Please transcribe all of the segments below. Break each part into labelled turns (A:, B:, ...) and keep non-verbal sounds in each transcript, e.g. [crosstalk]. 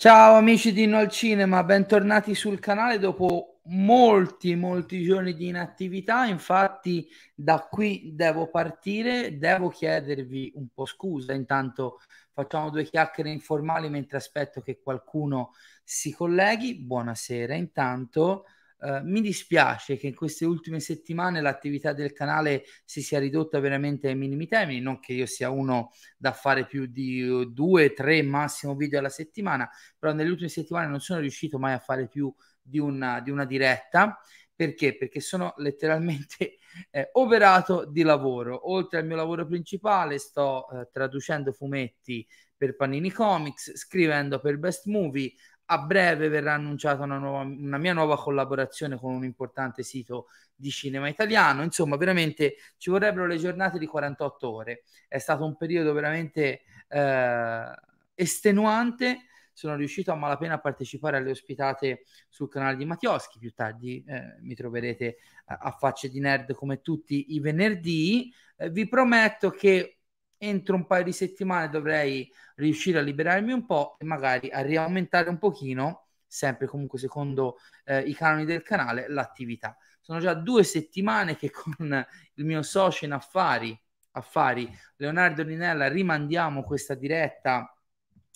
A: Ciao amici di No al Cinema, bentornati sul canale. Dopo molti molti giorni di inattività, infatti da qui devo partire, devo chiedervi un po' scusa, intanto facciamo due chiacchiere informali mentre aspetto che qualcuno si colleghi. Buonasera, intanto Uh, mi dispiace che in queste ultime settimane l'attività del canale si sia ridotta veramente ai minimi termini, non che io sia uno da fare più di due, tre massimo video alla settimana, però nelle ultime settimane non sono riuscito mai a fare più di una, di una diretta. Perché? Perché sono [laughs] letteralmente eh, operato di lavoro. Oltre al mio lavoro principale sto eh, traducendo fumetti per Panini Comics, scrivendo per Best Movie, a breve verrà annunciata una, nuova, una, mia nuova collaborazione con un importante sito di cinema italiano. Insomma, veramente ci vorrebbero le giornate di 48 ore. È stato un periodo veramente eh, estenuante. Sono riuscito a malapena a partecipare alle ospitate sul canale di Mattioschi. Più tardi eh, mi troverete a, a facce di nerd come tutti i venerdì. Eh, vi prometto che entro un paio di settimane dovrei riuscire a liberarmi un po' e magari a riaumentare un pochino, sempre comunque secondo eh, i canoni del canale, l'attività. Sono già due settimane che con il mio socio in affari, affari Leonardo Linella rimandiamo questa diretta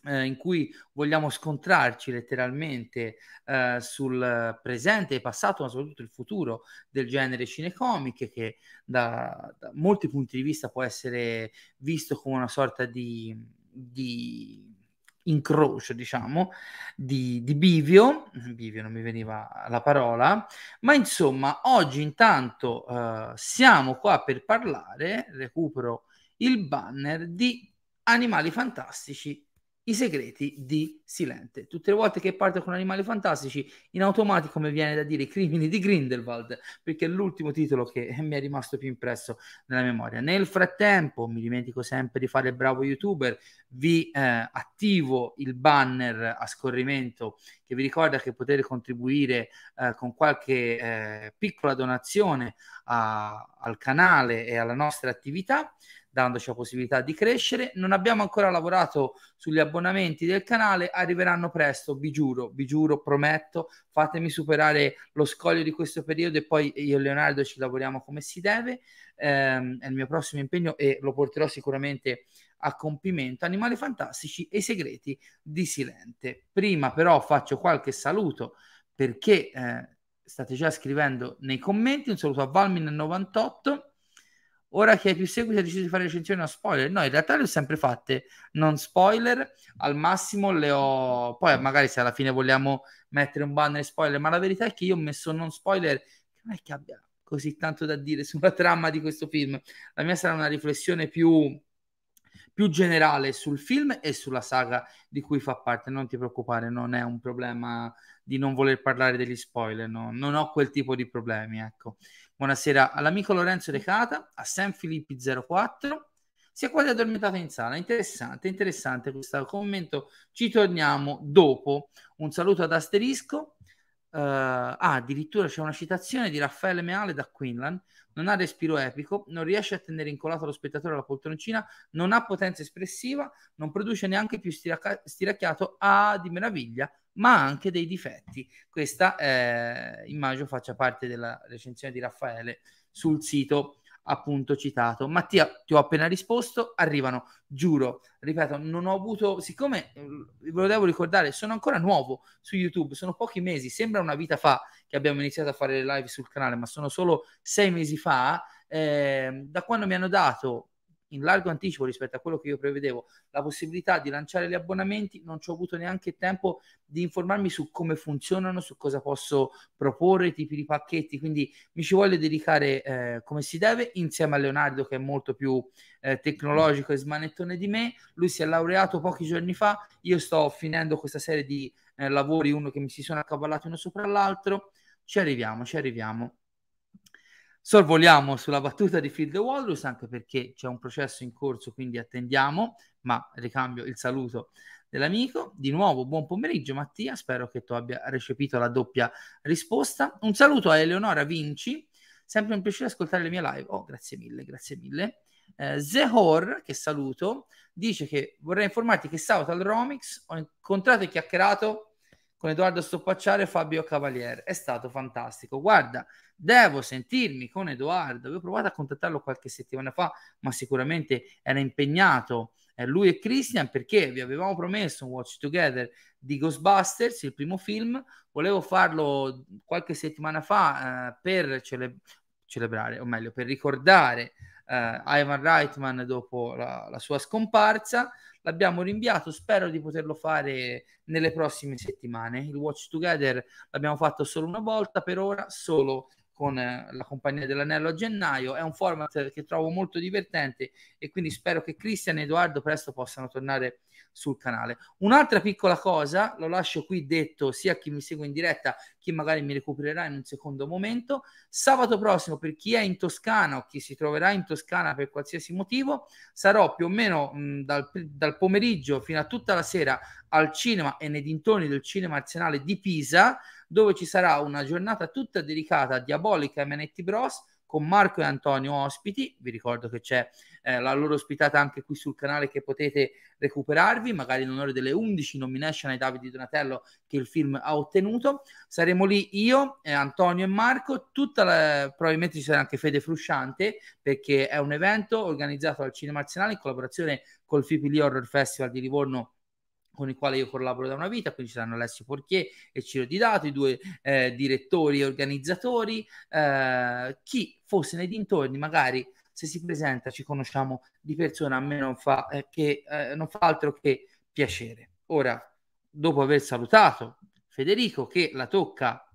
A: eh, in cui vogliamo scontrarci letteralmente eh, sul presente e passato, ma soprattutto il futuro del genere cinecomiche, che da, da, molti punti di vista può essere visto come una sorta di, di incrocio, diciamo, di, di bivio, bivio non mi veniva la parola, ma insomma, oggi intanto uh, siamo qua per parlare, recupero il banner di Animali Fantastici i segreti di Silente. Tutte le volte che parto con Animali Fantastici, in automatico mi viene da dire I crimini di Grindelwald, perché è l'ultimo titolo che [laughs] mi è rimasto più impresso nella memoria. Nel frattempo, mi dimentico sempre di fare il bravo youtuber, vi eh, attivo il banner a scorrimento che vi ricorda che potete contribuire eh, con qualche eh, piccola donazione a, al canale e alla nostra attività dandoci la possibilità di crescere. Non abbiamo ancora lavorato sugli abbonamenti del canale, arriveranno presto, vi giuro, vi giuro, prometto. Fatemi superare lo scoglio di questo periodo e poi io e Leonardo ci lavoriamo come si deve. Eh, è il mio prossimo impegno e lo porterò sicuramente a compimento. Animali fantastici e segreti di Silente. Prima però faccio qualche saluto perché eh, state già scrivendo nei commenti. Un saluto a Valmin98 ora che hai più seguito hai deciso di fare recensioni a spoiler. No, in realtà le ho sempre fatte non spoiler, al massimo le ho... Poi magari se alla fine vogliamo mettere un banner spoiler, ma la verità è che io ho messo non spoiler, che non è che abbia così tanto da dire sulla [laughs] trama di questo film. La mia sarà una riflessione più più generale sul film e sulla saga di cui fa parte. Non ti preoccupare, non è un problema di non voler parlare degli spoiler, no? non ho quel tipo di problemi. Ecco. Buonasera all'amico Lorenzo Recata, a San Filippi 04. Si è quasi addormentato in sala. Interessante, interessante questo commento. Ci torniamo dopo. Un saluto ad Asterisco. Uh, ah, addirittura c'è una citazione di Raffaele Meale da Quinlan non ha respiro epico, non riesce a tenere incollato lo spettatore alla poltroncina, non ha potenza espressiva, non produce neanche più stiracca- stiracchiato, ha di meraviglia, ma anche dei difetti. Questa eh, immagino faccia parte della recensione di Raffaele sul sito appunto citato. Mattia, ti ho appena risposto, arrivano, giuro, ripeto, non ho avuto, siccome eh, ve lo devo ricordare, sono ancora nuovo su YouTube, sono pochi mesi, sembra una vita fa che abbiamo iniziato a fare le live sul canale, ma sono solo sei mesi fa, eh, da quando mi hanno dato in largo anticipo rispetto a quello che io prevedevo la possibilità di lanciare gli abbonamenti, non ci ho avuto neanche tempo di informarmi su come funzionano, su cosa posso proporre, tipi di pacchetti, quindi mi ci voglio dedicare eh, come si deve insieme a Leonardo che è molto più eh, tecnologico e smanettone di me, lui si è laureato pochi giorni fa, io sto finendo questa serie di eh, lavori, uno che mi si sono accavallati uno sopra l'altro, ci arriviamo, ci arriviamo sorvoliamo sulla battuta di Phil the Walrus anche perché c'è un processo in corso quindi attendiamo ma ricambio il saluto dell'amico di nuovo buon pomeriggio Mattia spero che tu abbia recepito la doppia risposta un saluto a Eleonora Vinci sempre un piacere ascoltare le mie live. Oh, grazie mille, grazie mille. Eh, Zehor, che saluto, dice che vorrei informarti che sabato al Romix ho incontrato e chiacchierato con Edoardo Stoppacciare e Fabio Cavaliere. È stato fantastico. Guarda, devo sentirmi con Edoardo. Avevo provato a contattarlo qualche settimana fa, ma sicuramente era impegnato eh, lui e Christian perché vi avevamo promesso un Watch Together di Ghostbusters, il primo film. Volevo farlo qualche settimana fa eh, per cele- celebrare, o meglio, per ricordare eh, Ivan Reitman dopo la, la, sua scomparsa. L'abbiamo rinviato, spero di poterlo fare nelle prossime settimane. Il Watch Together l'abbiamo fatto solo una volta, per ora solo con eh, la compagnia dell'anello a gennaio. È un format che trovo molto divertente e quindi spero che Cristian e Edoardo presto possano tornare sul canale. Un'altra piccola cosa, lo lascio qui detto sia a chi mi segue in diretta, chi magari mi recupererà in un secondo momento. Sabato prossimo, per chi è in Toscana o chi si troverà in Toscana per qualsiasi motivo, sarò più o meno mh, dal, dal pomeriggio fino a tutta la sera al cinema e nei dintorni del cinema nazionale di Pisa, dove ci sarà una giornata tutta dedicata a Diabolica e Manetti Bros con Marco e Antonio ospiti. Vi ricordo che c'è eh, la loro ospitata anche qui sul canale che potete recuperarvi, magari in onore delle 11 nomination ai Davide Donatello che il film ha ottenuto. Saremo lì io, eh, Antonio e Marco, la, probabilmente ci sarà anche Fede Frusciante perché è un evento organizzato dal Cinema Nazionale in collaborazione col Fipili Horror Festival di Livorno con il quale io collaboro da una vita, quindi ci saranno Alessio Portier e Ciro Di Dato, i due eh, direttori e organizzatori, eh, chi fosse nei dintorni magari se si presenta ci conosciamo di persona, a me non fa, eh, che, eh, non fa altro che piacere. Ora, dopo aver salutato Federico che la tocca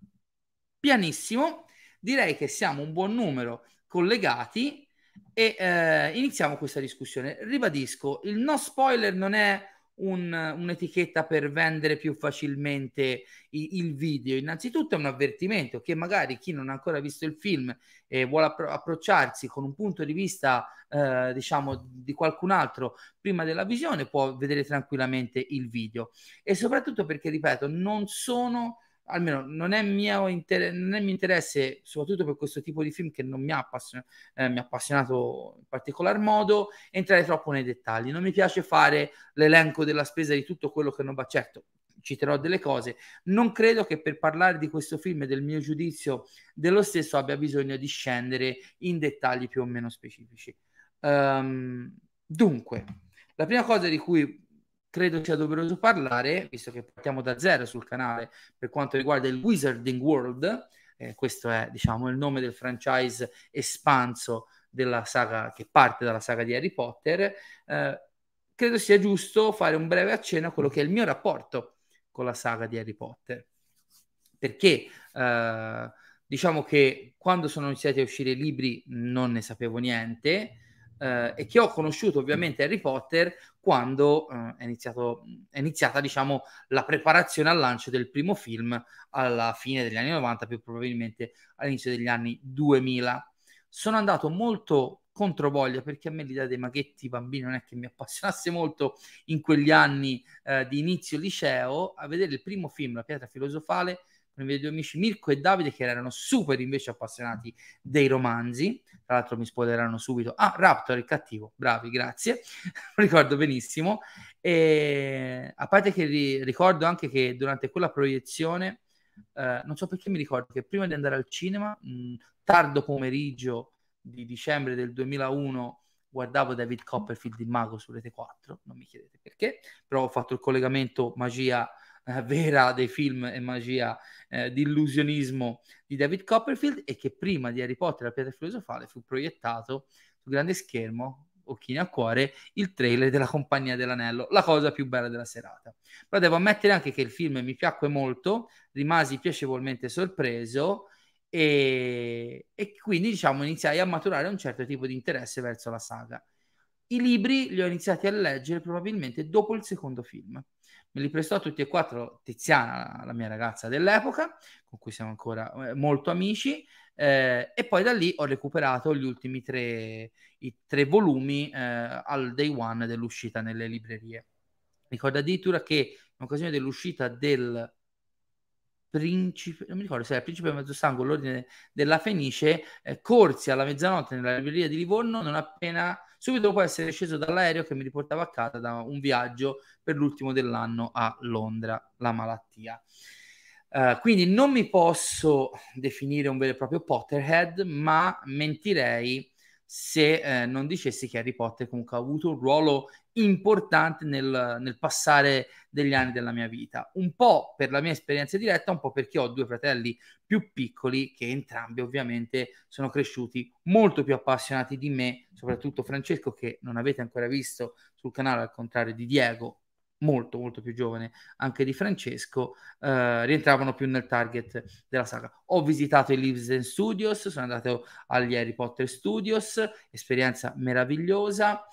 A: pianissimo, direi che siamo un buon numero collegati e eh, iniziamo questa discussione. Ribadisco, il no spoiler non è un, un'etichetta per vendere più facilmente i, il video. Innanzitutto è un avvertimento che magari chi non ha ancora visto il film e vuole appro- approcciarsi con un punto di vista, eh, diciamo, di qualcun altro prima della visione può vedere tranquillamente il video. E soprattutto perché, ripeto, non sono almeno non è, mio inter- non è mio interesse, soprattutto per questo tipo di film che non mi ha, appassion- eh, mi ha appassionato in particolar modo, entrare troppo nei dettagli. Non mi piace fare l'elenco della spesa di tutto quello che non va. Certo, citerò delle cose. Non credo che per parlare di questo film e del mio giudizio dello stesso abbia bisogno di scendere in dettagli più o meno specifici. Um, dunque, la prima cosa di cui credo sia doveroso parlare, visto che partiamo da zero sul canale per quanto riguarda il Wizarding World, eh, questo è diciamo il nome del franchise espanso della saga che parte dalla saga di Harry Potter, eh, credo sia giusto fare un breve accenno a quello che è il mio rapporto con la saga di Harry Potter. Perché eh, diciamo che quando sono iniziati a uscire i libri non ne sapevo niente, eh, e che ho conosciuto ovviamente Harry Potter quando eh, è, iniziato, è iniziata diciamo la preparazione al lancio del primo film alla fine degli anni 90 più probabilmente all'inizio degli anni 2000 sono andato molto controvoglia perché a me l'idea dei maghetti bambini non è che mi appassionasse molto in quegli anni eh, di inizio liceo a vedere il primo film La pietra filosofale con i miei due amici Mirko e Davide che erano super invece appassionati dei romanzi tra l'altro mi spoileranno subito. Ah Raptor il cattivo. Bravi grazie. [laughs] Ricordo benissimo. E a parte che ri- ricordo anche che durante quella proiezione eh, non so perché mi ricordo che prima di andare al cinema mh, tardo pomeriggio di dicembre del 2001 guardavo David Copperfield il mago su Rete 4 non mi chiedete perché però ho fatto il collegamento magia eh, vera dei film e magia eh, di illusionismo di David Copperfield e che prima di Harry Potter la pietra filosofale fu proiettato sul grande schermo occhini a cuore il trailer della Compagnia dell'Anello, la cosa più bella della serata. Però devo ammettere anche che il film mi piacque molto, rimasi piacevolmente sorpreso e, e quindi diciamo iniziai a maturare un certo tipo di interesse verso la saga. I libri li ho iniziati a leggere probabilmente dopo il secondo film me li prestò tutti e quattro Tiziana, la mia ragazza dell'epoca, con cui siamo ancora eh, molto amici, eh, e poi da lì ho recuperato gli ultimi tre, i tre volumi eh, al day one dell'uscita nelle librerie. Ricordo addirittura che in occasione dell'uscita del Principe, non mi ricordo se era Principe Mezzosangue l'Ordine della Fenice, eh, corsi alla mezzanotte nella libreria di Livorno non appena subito dopo essere sceso dall'aereo che mi riportava a casa da un viaggio per l'ultimo dell'anno a Londra, la malattia. Uh, quindi non mi posso definire un vero e proprio Potterhead, ma mentirei se eh, non dicessi che Harry Potter comunque ha avuto un ruolo importante nel, nel, passare degli anni della mia vita. Un po' per la mia esperienza diretta, un po' perché ho due fratelli più piccoli che entrambi ovviamente sono cresciuti molto più appassionati di me, soprattutto Francesco che non avete ancora visto sul canale al contrario di Diego molto molto più giovane anche di Francesco eh, rientravano più nel target della saga ho visitato i Leaves Studios sono andato agli Harry Potter Studios esperienza meravigliosa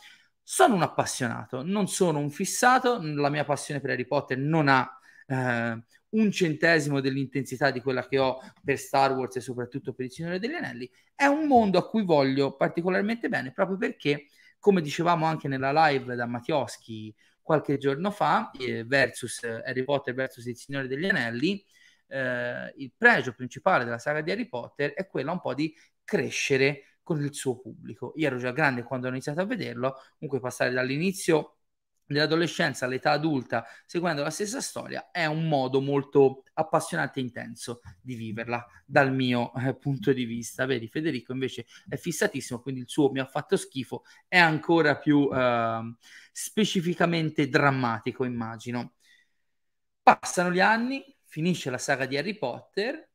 A: sono un appassionato non sono un fissato la mia passione per Harry Potter non ha eh, un centesimo dell'intensità di quella che ho per Star Wars e soprattutto per il Signore degli Anelli. È un mondo a cui voglio particolarmente bene proprio perché come dicevamo anche nella live da Mattioschi qualche giorno fa, eh, versus Harry Potter versus il Signore degli Anelli, eh, il pregio principale della saga di Harry Potter è quello un po' di crescere con il suo pubblico. Io ero già grande quando ho iniziato a vederlo, comunque passare dall'inizio dell'adolescenza all'età adulta seguendo la stessa storia è un modo molto appassionante e intenso di viverla dal mio eh, punto di vista vedi Federico invece è fissatissimo quindi il suo mi ha fatto schifo è ancora più eh, specificamente drammatico immagino passano gli anni finisce la saga di Harry Potter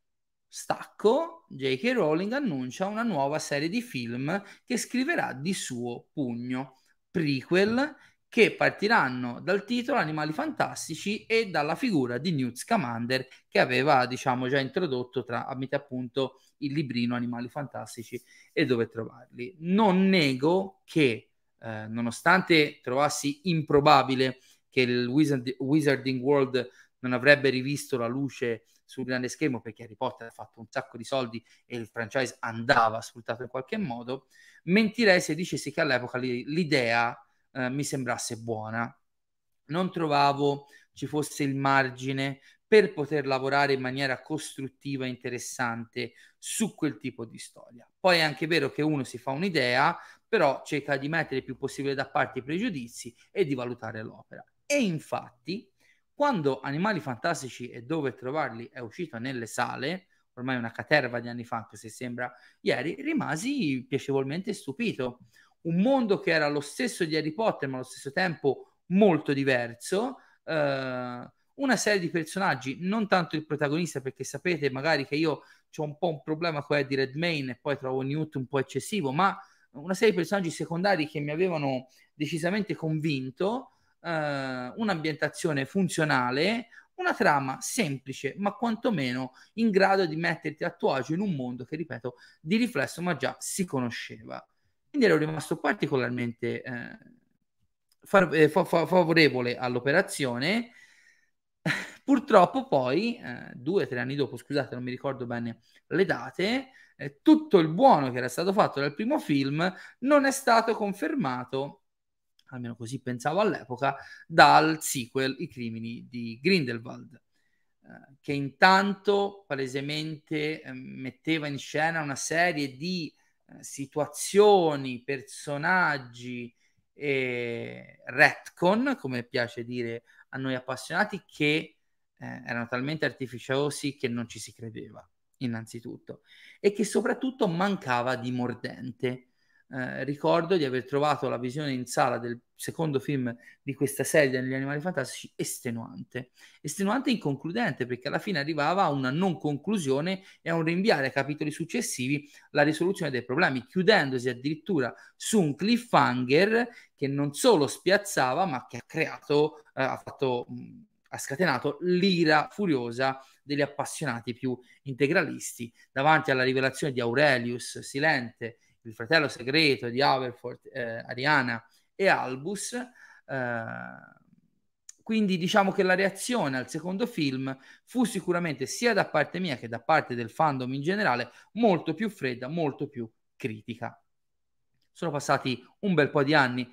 A: stacco J.K. Rowling annuncia una nuova serie di film che scriverà di suo pugno prequel che partiranno dal titolo Animali Fantastici e dalla figura di Newt Scamander che aveva, diciamo, già introdotto tramite appunto il librino Animali Fantastici e dove trovarli. Non nego che, eh, nonostante trovassi improbabile che il Wizard- Wizarding World non avrebbe rivisto la luce sul grande schermo perché Harry Potter ha fatto un sacco di soldi e il franchise andava sfruttato in qualche modo, mentirei se dicessi che all'epoca l'idea eh, mi sembrasse buona. Non trovavo ci fosse il margine per poter lavorare in maniera costruttiva e interessante su quel tipo di storia. Poi è anche vero che uno si fa un'idea, però cerca di mettere il più possibile da parte i pregiudizi e di valutare l'opera. E infatti, quando Animali Fantastici e dove trovarli è uscito nelle sale, ormai una caterva di anni fa, anche se sembra ieri, rimasi piacevolmente stupito un mondo che era lo stesso di Harry Potter, ma allo stesso tempo molto diverso. Uh, una serie di personaggi, non tanto il protagonista, perché sapete magari che io ho un po' un problema con Eddie Redmayne e poi trovo Newt un po' eccessivo, ma una serie di personaggi secondari che mi avevano decisamente convinto, uh, un'ambientazione funzionale, una trama semplice, ma quantomeno in grado di metterti a tuo agio in un mondo che, ripeto, di riflesso ma già si conosceva. Quindi ero rimasto particolarmente eh, fa- eh, fa- favorevole all'operazione. [laughs] Purtroppo poi, eh, due o tre anni dopo, scusate, non mi ricordo bene le date, eh, tutto il buono che era stato fatto dal primo film non è stato confermato, almeno così pensavo all'epoca, dal sequel I crimini di Grindelwald eh, che intanto palesemente eh, metteva in scena una serie di situazioni, personaggi e retcon, come piace dire a noi appassionati, che eh, erano talmente artificiosi che non ci si credeva, innanzitutto, e che soprattutto mancava di mordente eh, ricordo di aver trovato la visione in sala del secondo film di questa serie degli Animali Fantastici estenuante. Estenuante e inconcludente perché alla fine arrivava a una non conclusione e a un rinviare ai capitoli successivi la risoluzione dei problemi, chiudendosi addirittura su un cliffhanger che non solo spiazzava ma che ha creato, eh, ha fatto... Mh, ha scatenato l'ira furiosa degli appassionati più integralisti davanti alla rivelazione di Aurelius Silente il fratello segreto di Haverford, eh, Ariana e Albus. Eh, quindi diciamo che la reazione al secondo film fu sicuramente sia da parte mia che da parte del fandom in generale molto più fredda, molto più critica. Sono passati un bel po' di anni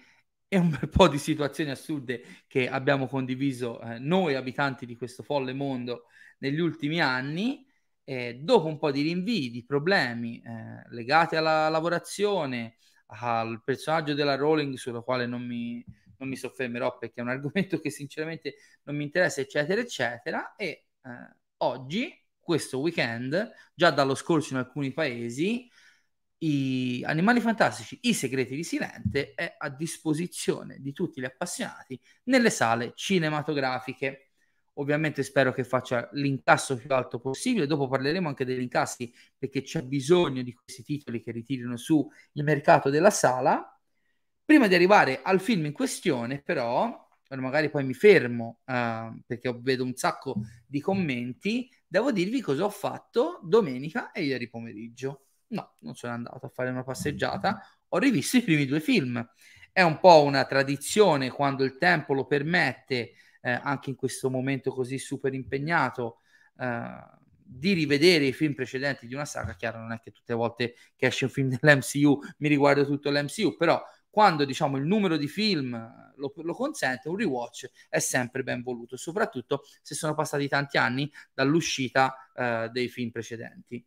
A: e un bel po' di situazioni assurde che abbiamo condiviso eh, noi abitanti di questo folle mondo negli ultimi anni. Eh, dopo un po' di rinvii, di problemi eh, legati alla lavorazione, al personaggio della Rowling, sulla quale non mi, non mi soffermerò perché è un [laughs] argomento che sinceramente non mi interessa, eccetera, eccetera. E eh, oggi, questo weekend, già dallo scorso in alcuni paesi, i Animali Fantastici, I Segreti di Silente è a disposizione di tutti gli appassionati nelle sale cinematografiche. Ovviamente spero che faccia l'incasso più alto possibile. Dopo parleremo anche degli incassi perché c'è bisogno di questi titoli che ritirino su il mercato della sala. Prima di arrivare al film in questione, però, magari poi mi fermo uh, perché vedo un sacco di commenti, devo dirvi cosa ho fatto domenica e ieri pomeriggio. No, non sono andato a fare una passeggiata, ho rivisto i primi due film. È un po' una tradizione quando il tempo lo permette, eh, anche in questo momento così super impegnato, eh, di rivedere i film precedenti di una saga. Chiaro, non è che tutte le volte che esce un film [laughs] dell'MCU mi riguardo tutto l'MCU, però quando diciamo il numero di film lo, lo, consente, un rewatch è sempre ben voluto, soprattutto se sono passati tanti anni dall'uscita eh, dei film precedenti.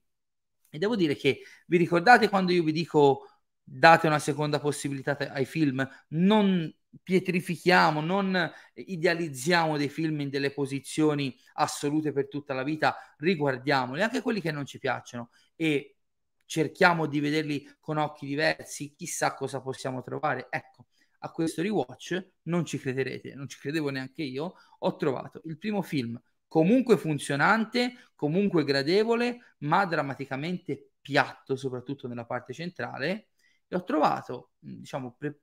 A: E devo dire che vi ricordate quando io vi dico date una seconda possibilità ai film, non pietrifichiamo, non idealizziamo dei film in delle posizioni assolute per tutta la vita, riguardiamoli, anche quelli che non ci piacciono e cerchiamo di vederli con occhi diversi, chissà cosa possiamo trovare. Ecco, a questo rewatch non ci crederete, non ci credevo neanche io, ho trovato il primo film comunque funzionante, comunque gradevole, ma drammaticamente piatto, soprattutto nella parte centrale. E ho trovato, diciamo, pre-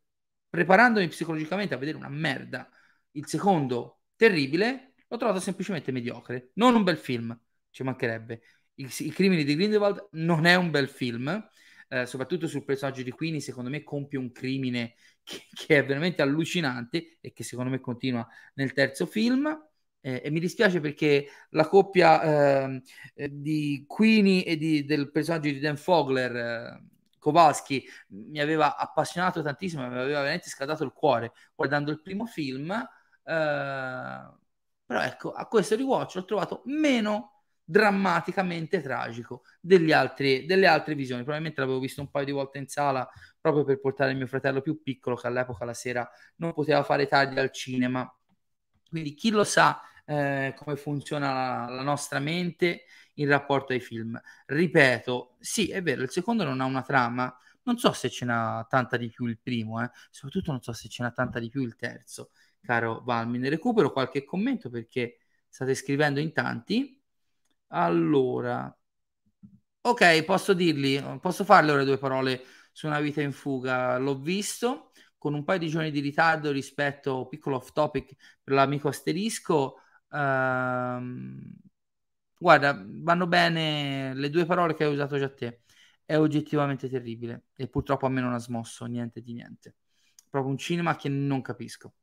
A: preparandomi psicologicamente a vedere una merda, il secondo terribile, l'ho trovato semplicemente mediocre. Non un bel film, ci mancherebbe. I, I crimini di Grindelwald non è un bel film. Eh, soprattutto sul personaggio di Queenie, secondo me compie un crimine che, che, è veramente allucinante e che secondo me continua nel terzo film. Eh, e mi dispiace perché la coppia ehm, eh, di Queenie e di, del personaggio di Dan Fogler, eh, Kowalski, mi aveva appassionato tantissimo, mi aveva veramente scaldato il cuore guardando il primo film. Eh, però ecco, a questo rewatch l'ho trovato meno drammaticamente tragico altri, delle altre visioni. Probabilmente l'avevo visto un paio di volte in sala proprio per portare mio fratello più piccolo che all'epoca la sera non poteva fare tardi al cinema quindi chi lo sa eh, come funziona la, la, nostra mente in rapporto ai film. Ripeto, sì, è vero, il secondo non ha una trama, non so se ce n'ha tanta di più il primo, eh. soprattutto non so se ce n'ha tanta di più il terzo, caro Valmin. Recupero qualche commento perché state scrivendo in tanti. Allora, ok, posso dirli, posso farle ora due parole su una vita in fuga, l'ho visto con un paio di giorni di ritardo rispetto, piccolo off topic per l'amico asterisco, ehm, guarda, vanno bene le due parole che hai usato già te. È oggettivamente terribile e purtroppo a me non ha smosso niente di niente. Proprio un cinema che non capisco.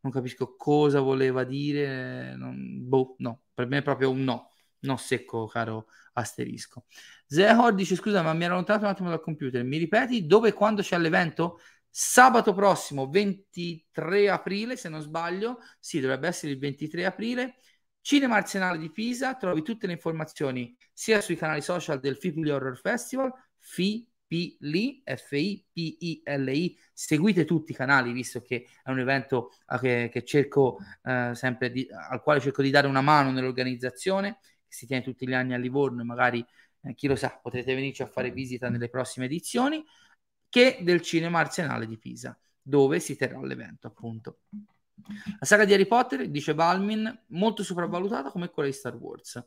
A: Non capisco cosa voleva dire. Non, boh, no, per me è proprio un no. No secco, caro asterisco. Zehor dice: Scusa, ma mi ero allontanato un attimo dal computer. Mi ripeti dove e quando c'è l'evento? Sabato prossimo, 23 aprile, se non sbaglio, sì, dovrebbe essere il 23 aprile, Cinema Arsenale di Pisa, trovi tutte le informazioni sia sui canali social del Fipili Horror Festival, FIPILI, F-I-P-I-L-I, seguite tutti i canali visto che è un evento che, che cerco eh, sempre di, al quale cerco di dare una mano nell'organizzazione, si tiene tutti gli anni a Livorno magari, eh, chi lo sa, potrete venirci a fare visita nelle prossime edizioni che del cinema Arsenale di Pisa, dove si terrà l'evento, appunto. La saga di Harry Potter, dice Balmin, molto sopravvalutata come quella di Star Wars.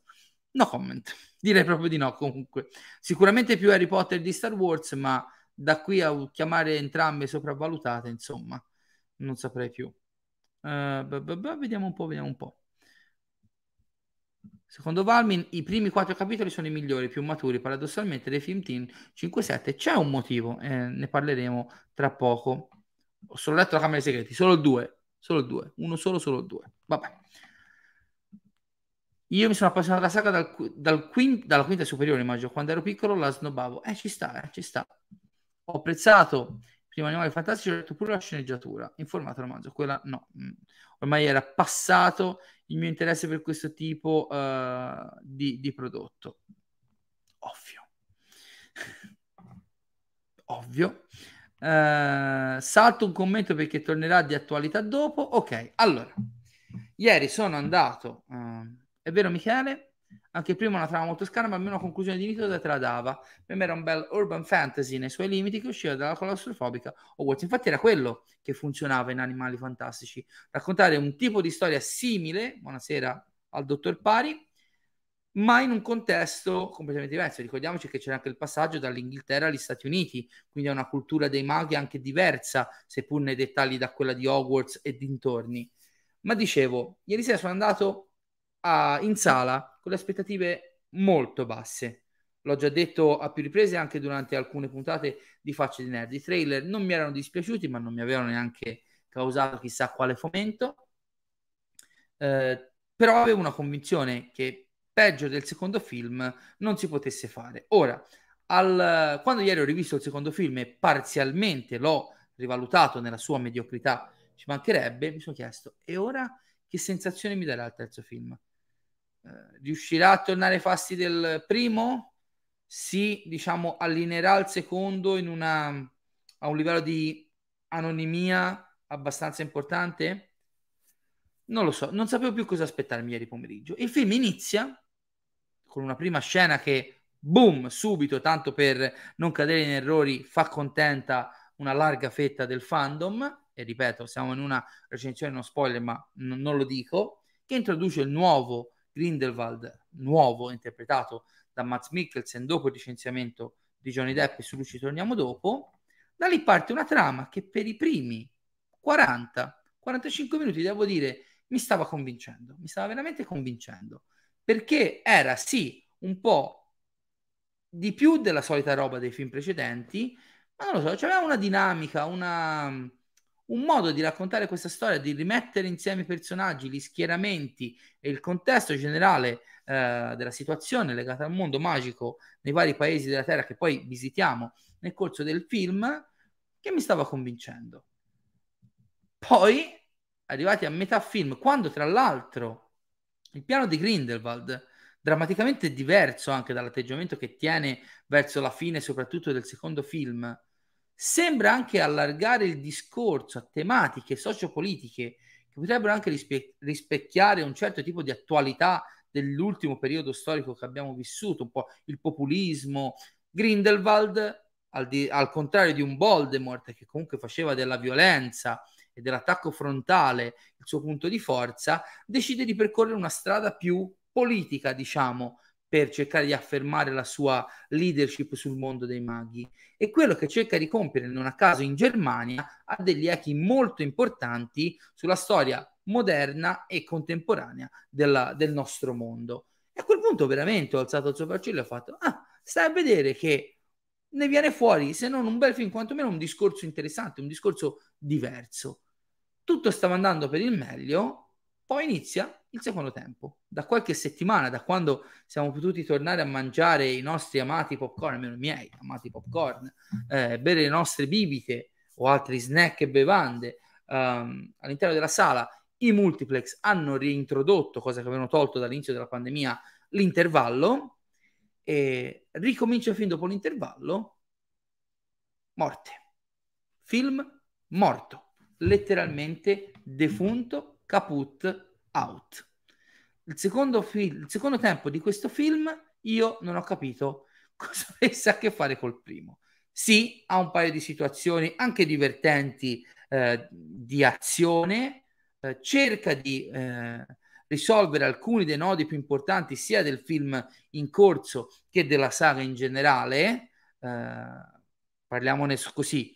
A: No comment, [laughs] direi proprio di no comunque. Sicuramente più Harry Potter di Star Wars, ma da qui a chiamare entrambe sopravvalutate, insomma, non saprei più. Uh, b- b- vediamo un po', vediamo un po'. Secondo Valmin i primi quattro capitoli sono i migliori, più maturi paradossalmente dei film teen 5-7. C'è un motivo, eh, ne parleremo tra poco. Ho solo letto la Camera dei Segreti, solo due, solo due, uno solo, solo due. Vabbè. Io mi sono appassionato alla saga dal, dal quint, dalla quinta superiore, immagino, quando ero piccolo la snobbavo. Eh, ci sta, eh, ci sta. Ho apprezzato prima Animali Fantastici ho letto pure la sceneggiatura in formato romanzo, quella no, mm, ormai era passato il mio interesse per questo tipo uh, di, di prodotto. Ovvio. [laughs] Ovvio. Uh, salto un commento perché tornerà di attualità dopo. Ok, allora, ieri sono andato, uh, è vero Michele? Anche prima una trama molto scarna, ma almeno una conclusione di Nito te la dava. Per me era un bel urban fantasy nei suoi limiti che usciva dalla claustrofobica Hogwarts. Infatti era quello che funzionava in Animali Fantastici. Raccontare un tipo di storia simile, buonasera al dottor Pari, ma in un contesto completamente diverso. Ricordiamoci che c'era anche il passaggio dall'Inghilterra agli Stati Uniti, quindi è una cultura dei maghi anche diversa, seppur nei dettagli da quella di Hogwarts e dintorni. Ma dicevo, ieri sera sono andato a, in sala con le aspettative molto basse. L'ho già detto a più riprese anche durante alcune puntate di Facce di Nerd. I trailer non mi erano dispiaciuti, ma non mi avevano neanche causato chissà quale fomento. Eh, però avevo una convinzione che peggio del secondo film non si potesse fare. Ora, al, quando ieri ho rivisto il secondo film e parzialmente l'ho rivalutato nella sua mediocrità, ci mancherebbe, mi sono chiesto, e ora che sensazione mi darà il terzo film? Eh, riuscirà a tornare ai fasti del primo? Si, diciamo, allineerà il secondo in una, a un livello di anonimia abbastanza importante? Non lo so, non sapevo più cosa aspettarmi ieri pomeriggio. Il film inizia con una prima scena che, boom, subito, tanto per non cadere in errori, fa contenta una larga fetta del fandom. E ripeto, siamo in una recensione non spoiler, ma n- non lo dico. Che introduce il nuovo Grindelwald nuovo interpretato da Matt Mikkelsen dopo il licenziamento di Johnny Depp e su lui ci torniamo dopo, da lì parte una trama che per i primi 40-45 minuti devo dire mi stava convincendo, mi stava veramente convincendo, perché era sì un po' di più della solita roba dei film precedenti, ma non lo so, c'era una dinamica, una, un modo di raccontare questa storia, di rimettere insieme i personaggi, gli schieramenti e il contesto generale eh, della situazione legata al mondo magico nei vari paesi della Terra che poi visitiamo nel corso del film, che mi stava convincendo. Poi, arrivati a metà film, quando tra l'altro il piano di Grindelwald drammaticamente diverso anche dall'atteggiamento che tiene verso la fine, soprattutto del secondo film, sembra anche allargare il discorso a tematiche sociopolitiche che potrebbero anche rispe- rispecchiare un certo tipo di attualità dell'ultimo periodo storico che abbiamo vissuto, un po' il populismo. Grindelwald, al, di- al contrario di un Voldemort che comunque faceva della violenza e dell'attacco frontale il suo punto di forza, decide di percorrere una strada più politica, diciamo, per cercare di affermare la sua leadership sul mondo dei maghi. E quello che cerca di compiere, non a caso in Germania, ha degli echi molto importanti sulla storia moderna e contemporanea della, del nostro mondo. E a quel punto veramente ho alzato il sopracciglio e ho fatto, ah, stai a vedere che ne viene fuori, se non un bel film, quantomeno un discorso interessante, un discorso diverso. Tutto stava andando per il meglio, poi inizia il secondo tempo. Da qualche settimana, da quando siamo potuti tornare a mangiare i nostri amati popcorn, almeno i miei amati popcorn, eh, bere le nostre bibite o altri snack e bevande um, all'interno della sala, i multiplex hanno reintrodotto, cosa che avevano tolto dall'inizio della pandemia, l'intervallo e ricomincia fin dopo l'intervallo, morte. Film morto, letteralmente defunto, caput, out. Il secondo, film, il secondo tempo di questo film io non ho capito [laughs] cosa avesse a che fare col primo. Sì, ha un paio di situazioni anche divertenti eh, di azione, eh, cerca di eh, risolvere alcuni dei nodi più importanti sia del film in corso che della saga in generale. Eh, parliamone così,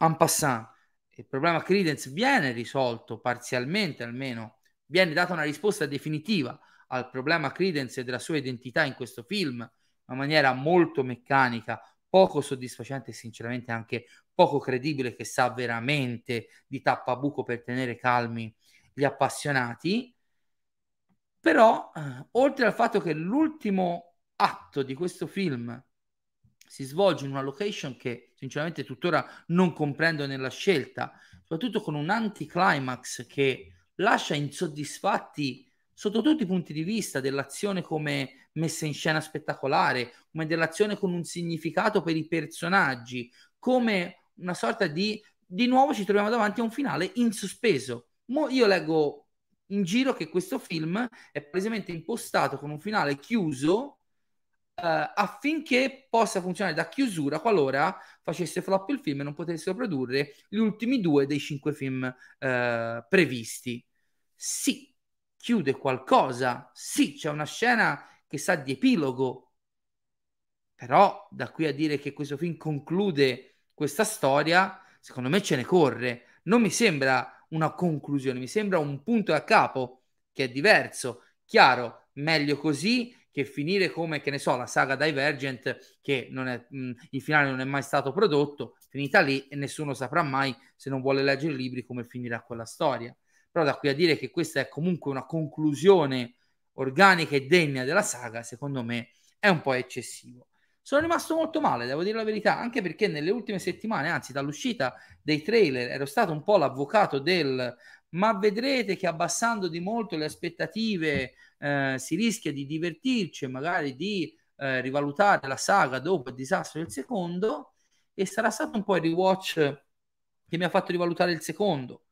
A: en passant. Il problema Credence viene risolto parzialmente almeno viene data una risposta definitiva al problema Credence e della sua identità in questo film, in maniera molto meccanica, poco soddisfacente e sinceramente anche poco credibile che sa veramente di tappabuco per tenere calmi gli appassionati. Però, eh, oltre al fatto che l'ultimo atto di questo film si svolge in una location che sinceramente tuttora non comprendo nella scelta, soprattutto con un anticlimax che lascia insoddisfatti sotto tutti i punti di vista dell'azione come messa in scena spettacolare, come dell'azione con un significato per i personaggi, come una sorta di di nuovo ci troviamo davanti a un finale in sospeso. Mo io leggo in giro che questo film è palesemente impostato con un finale chiuso affinché possa funzionare da chiusura qualora facesse flop il film e non potessero produrre gli ultimi due dei cinque film uh, previsti. Sì, chiude qualcosa, sì, c'è una scena che sa di epilogo, però da qui a dire che questo film conclude questa storia, secondo me ce ne corre. Non mi sembra una conclusione, mi sembra un punto a capo che è diverso. Chiaro, meglio così che finire come, che ne so, la saga Divergent, che non è, mh, il finale non è mai stato prodotto, finita lì e nessuno saprà mai, se non vuole leggere i libri, come finirà quella storia. Però da qui a dire che questa è comunque una conclusione organica e degna della saga, secondo me è un po' eccessivo. Sono rimasto molto male, devo dire la verità, anche perché nelle ultime settimane, anzi dall'uscita dei trailer, ero stato un po' l'avvocato del ma vedrete che abbassando di molto le aspettative eh, si rischia di divertirci e magari di eh, rivalutare la saga dopo il disastro del secondo e sarà stato un po' il rewatch che mi ha fatto rivalutare il secondo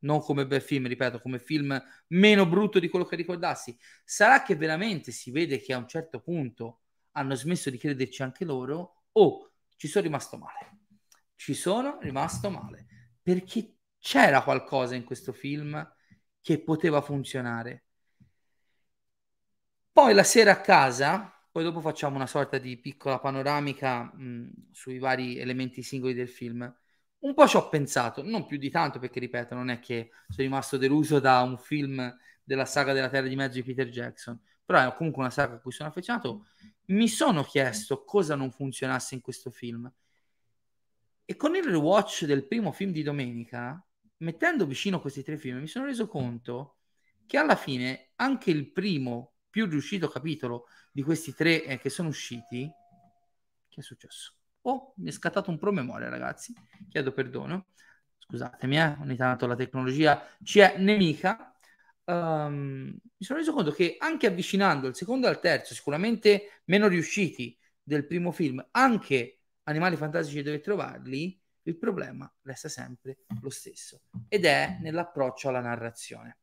A: non come bel film, ripeto, come film meno brutto di quello che ricordassi. Sarà che veramente si vede che a un certo punto hanno smesso di crederci anche loro o ci sono rimasto male. Ci sono rimasto male perché c'era qualcosa in questo film che poteva funzionare. Poi la sera a casa, poi dopo facciamo una sorta di piccola panoramica mh, sui vari elementi singoli del film. Un po' ci ho pensato, non più di tanto perché ripeto, non è che sono rimasto deluso da un film della saga della Terra di Mezzo di Peter Jackson, però è comunque una saga a cui sono affezionato mi sono chiesto cosa non funzionasse in questo film. E con il rewatch del primo film di domenica, mettendo vicino questi tre film, mi sono reso conto che alla fine anche il primo più riuscito capitolo di questi tre eh, che sono usciti, che è successo? Oh, mi è scattato un promemoria, ragazzi. Chiedo perdono. Scusatemi, eh, ogni tanto la tecnologia ci è nemica um, mi sono reso conto che anche avvicinando il secondo al terzo, sicuramente meno riusciti del primo film, anche animali fantastici dove trovarli, il problema resta sempre lo stesso ed è nell'approccio alla narrazione.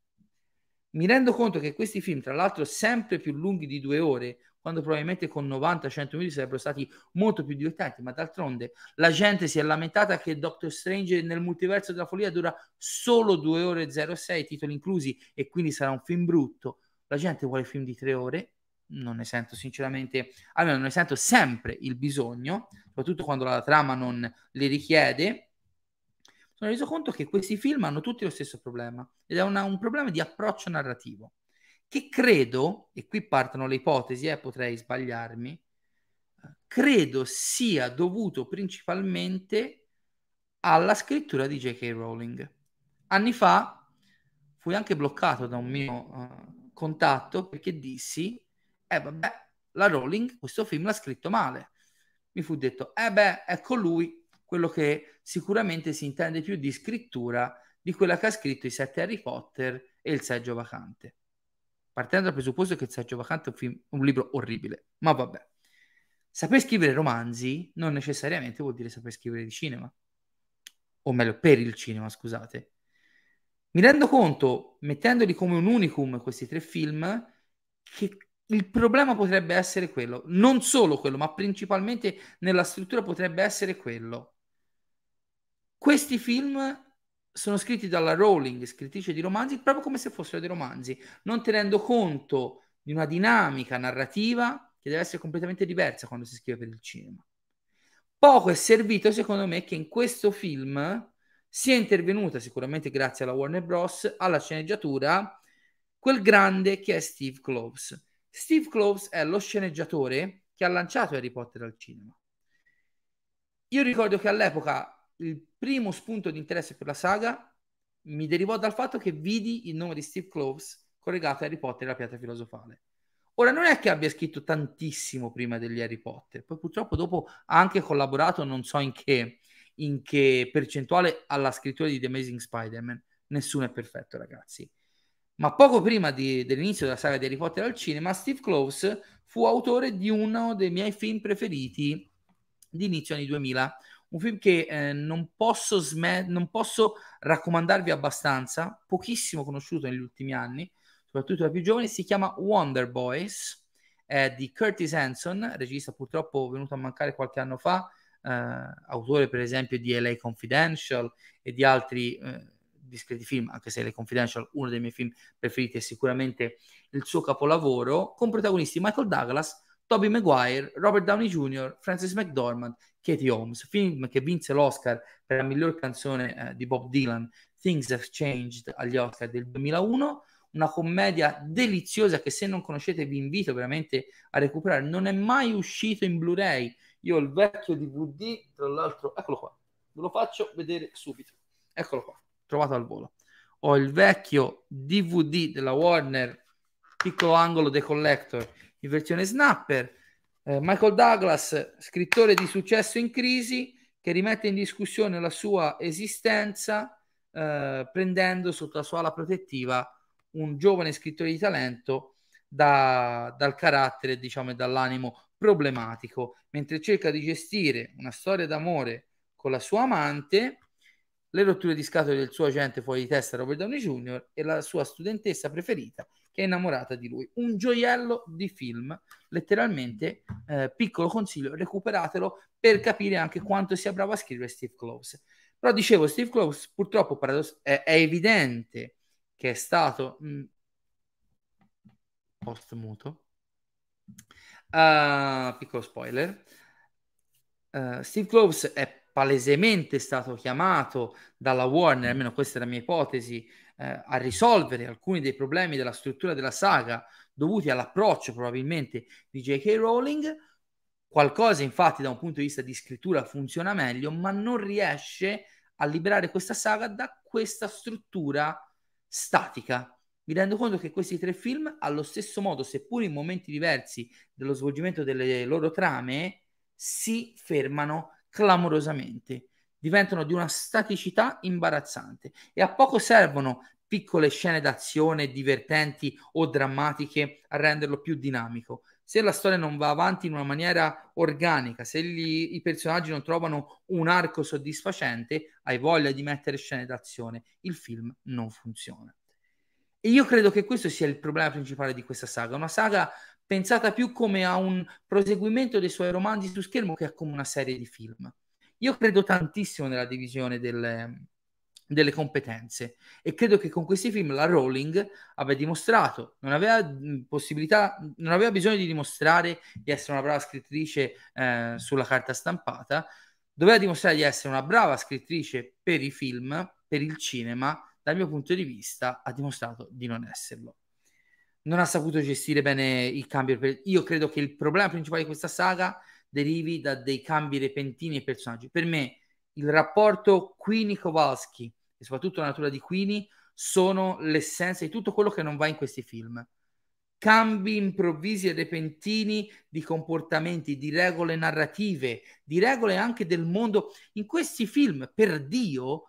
A: Mi rendo conto che questi film, tra l'altro sempre più lunghi di due ore, quando probabilmente con 90-100 minuti sarebbero stati molto più divertenti, ma d'altronde la gente si è lamentata che Doctor Strange nel multiverso della follia dura solo 2 ore e 06, titoli inclusi, e quindi sarà un film brutto. La gente vuole film di 3 ore, non ne sento sinceramente, almeno non ne sento sempre il bisogno, soprattutto quando la trama non li richiede. Sono reso conto che questi film hanno tutti lo stesso problema ed è una, un problema di approccio narrativo che credo, e qui partono le ipotesi, eh, potrei sbagliarmi, credo sia dovuto principalmente alla scrittura di J.K. Rowling. Anni fa fui anche bloccato da un mio uh, contatto perché dissi, eh vabbè, la Rowling questo film l'ha scritto male. Mi fu detto, eh beh, ecco lui, quello che sicuramente si intende più di scrittura di quella che ha scritto i sette Harry Potter e il seggio vacante partendo dal presupposto che il saggio vacante è un, film, un libro orribile, ma vabbè. Saper scrivere romanzi non necessariamente vuol dire saper scrivere di cinema, o meglio, per il cinema, scusate. Mi rendo conto, mettendoli come un unicum questi tre film, che il problema potrebbe essere quello, non solo quello, ma principalmente nella struttura potrebbe essere quello. Questi film sono scritti dalla Rowling, scrittrice di romanzi, proprio come se fossero dei romanzi, non tenendo conto di una dinamica narrativa che deve essere completamente diversa quando si scrive per il cinema. Poco è servito, secondo me, che in questo film sia intervenuta, sicuramente grazie alla Warner Bros., alla sceneggiatura, quel grande che è Steve Kloves. Steve Kloves è lo sceneggiatore che ha lanciato Harry Potter al cinema. Io ricordo che all'epoca il primo spunto di interesse per la saga mi derivò dal fatto che vidi il nome di Steve Kloves collegato a Harry Potter e la pietra filosofale. Ora non è che abbia scritto tantissimo prima degli Harry Potter, poi purtroppo dopo ha anche collaborato, non so in che, in che percentuale, alla scrittura di The Amazing Spider-Man. Nessuno è perfetto, ragazzi. Ma poco prima di, dell'inizio della saga di Harry Potter al cinema, Steve Close fu autore di uno dei miei film preferiti di inizio anni 2000. Un film che eh, non, posso sm- non posso raccomandarvi abbastanza, pochissimo conosciuto negli ultimi anni, soprattutto da più giovani, si chiama Wonder Boys, è di Curtis Hanson, regista purtroppo venuto a mancare qualche anno fa, eh, autore per esempio di LA Confidential e di altri eh, discreti film, anche se LA Confidential, uno dei miei film preferiti, è sicuramente il suo capolavoro, con protagonisti Michael Douglas, Tobey Maguire, Robert Downey Jr., Francis McDormand, Katie Holmes, film che vinse l'Oscar per la miglior canzone eh, di Bob Dylan, Things Have Changed agli Oscar del 2001, una commedia deliziosa che se non conoscete vi invito veramente a recuperare, non è mai uscito in Blu-ray, io ho il vecchio DVD, tra l'altro, eccolo qua, ve lo faccio vedere subito, eccolo qua, trovato al volo, ho il vecchio DVD della Warner, piccolo angolo The Collector, in versione snapper, eh, Michael Douglas, scrittore di successo in crisi, che rimette in discussione la sua esistenza eh, prendendo sotto la sua ala protettiva un giovane scrittore di talento da, dal carattere diciamo, e dall'animo problematico, mentre cerca di gestire una storia d'amore con la sua amante, le rotture di scatole del suo agente fuori di testa Robert Downey Jr. e la sua studentessa preferita è innamorata di lui. Un gioiello di film, letteralmente, eh, piccolo consiglio, recuperatelo per capire anche quanto sia bravo a scrivere Steve Close. Però dicevo, Steve Close purtroppo paradoss- è, è, evidente che è stato mh, mm, post muto. Uh, piccolo spoiler. Uh, Steve Close è palesemente stato chiamato dalla Warner, almeno questa è la mia ipotesi, eh, a risolvere alcuni dei problemi della struttura della saga dovuti all'approccio probabilmente di J.K. Rowling. Qualcosa infatti da un punto di vista di scrittura funziona meglio, ma non riesce a liberare questa saga da questa struttura statica. Mi rendo conto che questi tre film, allo stesso modo, seppur in momenti diversi dello svolgimento delle loro trame, si fermano clamorosamente diventano di una staticità imbarazzante e a poco servono piccole scene d'azione divertenti o drammatiche a renderlo più dinamico. Se la storia non va avanti in una maniera organica, se gli, i personaggi non trovano un arco soddisfacente, hai voglia di mettere scene d'azione, il film non funziona. E io credo che questo sia il problema principale di questa saga, una saga pensata più come a un proseguimento dei suoi romanzi su schermo che come una serie di film. Io credo tantissimo nella divisione delle, delle competenze e credo che con questi film la Rowling abbia dimostrato, non aveva possibilità, non aveva bisogno di dimostrare di essere una brava scrittrice eh, sulla carta stampata, doveva dimostrare di essere una brava scrittrice per i film, per il cinema, dal mio punto di vista ha dimostrato di non esserlo. Non ha saputo gestire bene il cambio. Io credo che il problema principale di questa saga derivi da dei cambi repentini e personaggi. Per me il rapporto Queenie-Kowalski e soprattutto la natura di Queenie sono l'essenza di tutto quello che non va in questi film. Cambi improvvisi e repentini di comportamenti, di regole narrative, di regole anche del mondo. In questi film, per Dio,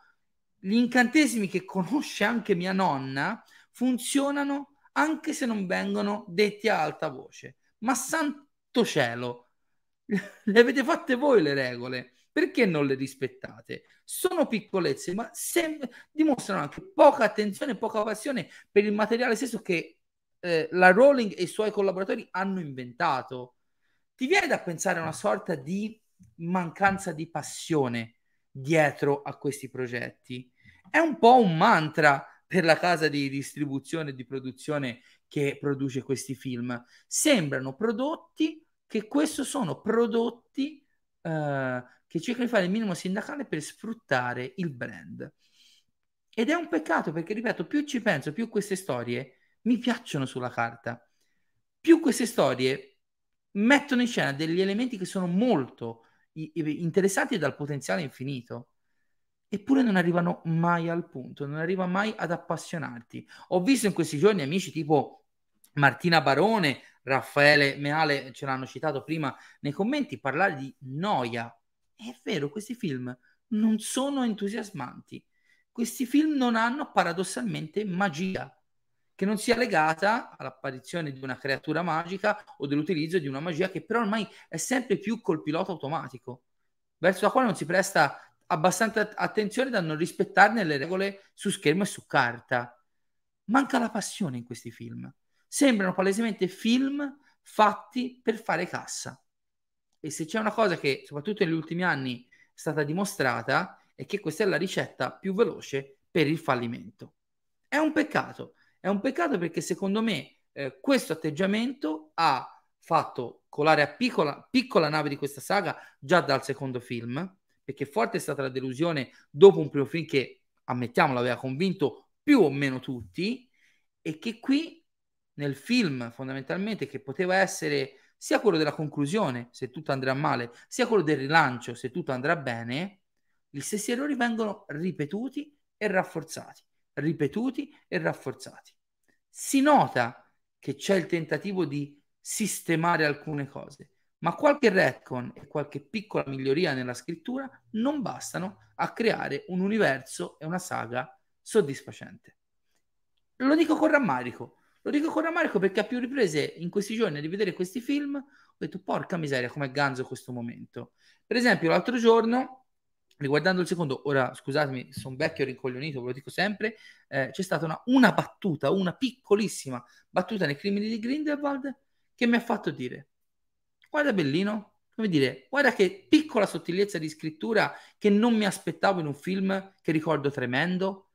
A: gli incantesimi che conosce anche mia nonna funzionano anche se non vengono detti a alta voce. Ma santo cielo, le avete fatte voi le regole. Perché non le rispettate? Sono piccolezze, ma sem- dimostrano anche poca attenzione poca passione per il materiale stesso che eh, la Rowling e i suoi collaboratori hanno inventato. Ti viene da pensare a una sorta di mancanza di passione dietro a questi progetti. È un po' un mantra per la casa di distribuzione e di produzione che produce questi film. Sembrano prodotti che questi sono prodotti eh, che cercano di fare il minimo sindacale per sfruttare il brand. Ed è un peccato perché, ripeto, più ci penso, più queste storie mi piacciono sulla carta, più queste storie mettono in scena degli elementi che sono molto interessanti dal potenziale infinito. Eppure non arrivano mai al punto, non arriva mai ad appassionarti. Ho visto in questi giorni amici tipo Martina Barone, Raffaele Meale ce l'hanno citato prima nei commenti, parlare di noia. È vero, questi film non sono entusiasmanti. Questi film non hanno paradossalmente magia che non sia legata all'apparizione di una creatura magica o dell'utilizzo di una magia che però ormai è sempre più col pilota automatico, verso la quale non si presta abbastanza attenzione da non rispettarne le regole su schermo e su carta. Manca la passione in questi film. Sembrano palesemente film fatti per fare cassa. E se c'è una cosa che, soprattutto negli ultimi anni, è stata dimostrata, è che questa è la ricetta più veloce per il fallimento. È un peccato, è un peccato perché secondo me eh, questo atteggiamento ha fatto colare a piccola, piccola nave di questa saga già dal secondo film, perché forte è stata la delusione dopo un primo film che, ammettiamolo, aveva convinto più o meno tutti, e che qui nel film fondamentalmente che poteva essere sia quello della conclusione, se tutto andrà male, sia quello del rilancio, se tutto andrà bene, gli stessi errori vengono ripetuti e rafforzati ripetuti e rafforzati. Si nota che c'è il tentativo di sistemare alcune cose, ma qualche retcon e qualche piccola miglioria nella scrittura non bastano a creare un universo e una saga soddisfacente. Lo dico con rammarico, lo dico con rammarico perché a più riprese in questi giorni a rivedere questi film ho detto porca miseria come ganzo questo momento. Per esempio l'altro giorno riguardando il secondo, ora scusatemi, sono vecchio rincoglionito, ve lo dico sempre, eh, c'è stata una, una, battuta, una piccolissima battuta nei crimini di Grindelwald che mi ha fatto dire, guarda Bellino, come dire, guarda che piccola sottigliezza di scrittura che non mi aspettavo in un film che ricordo tremendo,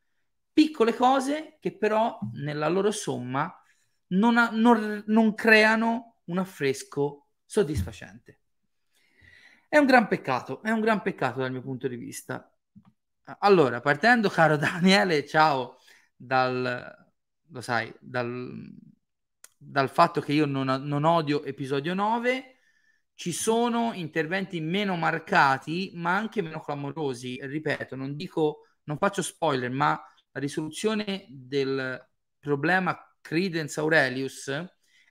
A: piccole cose che però nella loro somma non, ha, non, non creano un affresco soddisfacente. È un gran peccato, è un gran peccato dal mio punto di vista. Allora, partendo, caro [laughs] Daniele, ciao, dal, lo sai, dal, dal fatto che io non, non odio episodio 9, ci sono interventi meno marcati, ma anche meno clamorosi. Ripeto, non dico, non faccio spoiler, ma la risoluzione del problema Credence Aurelius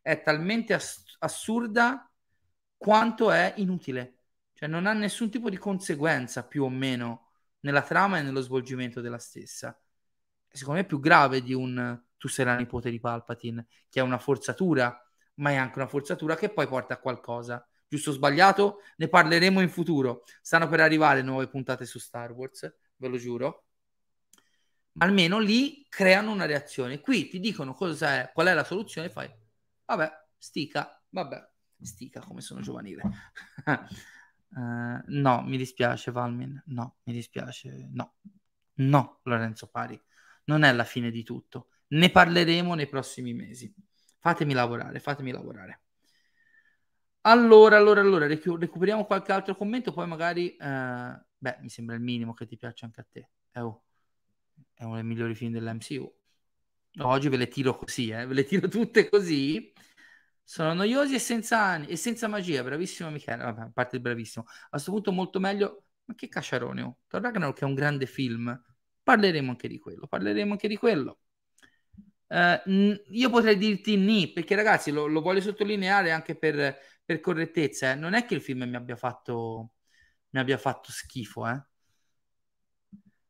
A: è talmente ass- assurda quanto è inutile. Cioè non ha nessun tipo di conseguenza più o meno nella trama e nello svolgimento della stessa. Secondo me è più grave di un tu sei la nipote di Palpatine, che è una forzatura, ma è anche una forzatura che poi porta a qualcosa. Giusto o sbagliato? Ne parleremo in futuro. Stanno per arrivare nuove puntate su Star Wars, ve lo giuro. Almeno lì creano una reazione. Qui ti dicono cosa è, qual è la soluzione, fai, vabbè, stica, vabbè, stica come sono giovanile. Uh, [laughs] no, mi dispiace Valmin, no, mi dispiace, no, no Lorenzo Pari, non è la fine di tutto, ne parleremo nei prossimi mesi, fatemi lavorare, fatemi lavorare. Allora, allora, allora, recu- recuperiamo qualche altro commento, poi magari, uh, beh, mi sembra il minimo che ti piaccia anche a te, è, oh, è uno dei migliori film dell'MCU. Oggi ve le tiro così, eh? ve le tiro tutte così sono noiosi e senza, e senza magia. Bravissimo Michele. Vabbè, a parte il bravissimo. A questo punto molto meglio. Ma che cacciarone. Oh. Thor Ragnarok è un grande film. Parleremo anche di quello. Parleremo anche di quello. Uh, io potrei dirti ni, perché ragazzi lo, lo voglio sottolineare anche per, per correttezza. Eh. Non è che il film mi abbia fatto, mi abbia fatto schifo. Eh.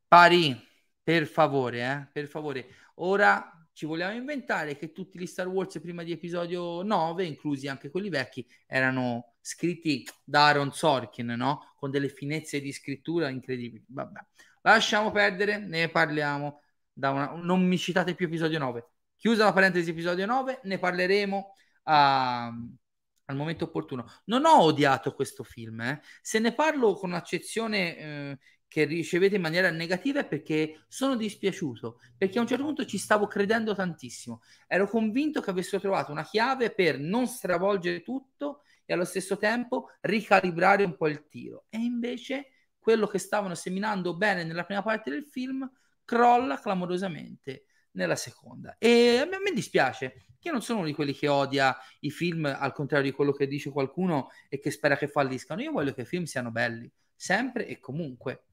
A: Pari, per favore, eh, per favore. Ora ci vogliamo inventare che tutti gli Star Wars prima di episodio 9, inclusi anche quelli vecchi, erano scritti da Aaron Sorkin, no? Con delle finezze di scrittura incredibili. Vabbè, lasciamo perdere, ne parliamo. Una... Non mi citate più episodio 9. Chiusa la parentesi episodio 9, ne parleremo a... al momento opportuno. Non ho odiato questo film, eh. se ne parlo con un'accezione eh, che ricevete in maniera negativa è perché sono dispiaciuto, perché a un certo punto ci stavo credendo tantissimo. Ero convinto che avessero trovato una chiave per non stravolgere tutto e allo stesso tempo ricalibrare un po' il tiro. E invece quello che stavano seminando bene nella prima parte del film crolla clamorosamente nella seconda. E a me, a me dispiace, io non sono uno di quelli che odia i film, al contrario di quello che dice qualcuno e che spera che falliscano. Io voglio che i film siano belli sempre e comunque.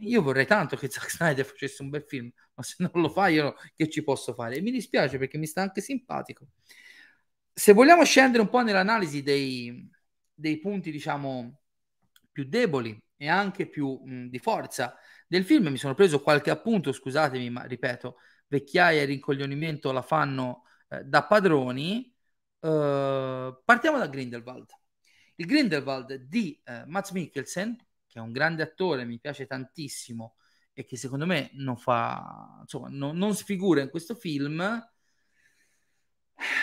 A: Io vorrei tanto che Zack Snyder facesse un bel film, ma se non lo fa io che ci posso fare? E mi dispiace perché mi sta anche simpatico. se vogliamo scendere un po' nell'analisi dei, dei punti, diciamo, più deboli e anche più mh, di forza del film, mi sono preso qualche appunto, scusatemi, ma ripeto, vecchiaia e rincoglionimento la fanno eh, da padroni. Uh, partiamo da Grindelwald. Il Grindelwald di uh, Mads Mikkelsen, che è un grande attore, mi piace tantissimo e che secondo me non fa, insomma, no, non sfigura in questo film,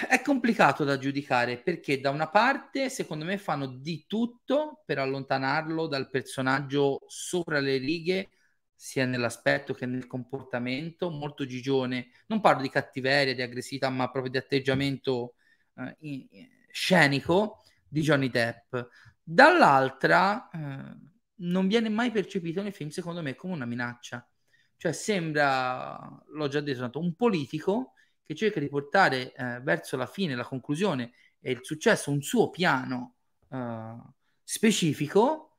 A: è complicato da giudicare perché da una parte secondo me fanno di tutto per allontanarlo dal personaggio sopra le righe sia nell'aspetto che nel comportamento, molto gigione. Non parlo di cattiveria, di aggressività, ma proprio di atteggiamento eh, scenico di Johnny Depp. Dall'altra, eh, non viene mai percepito nel film, secondo me, come una minaccia. Cioè sembra, l'ho già detto, un politico che cerca di portare eh, verso la fine, la conclusione e il successo un suo piano uh, specifico,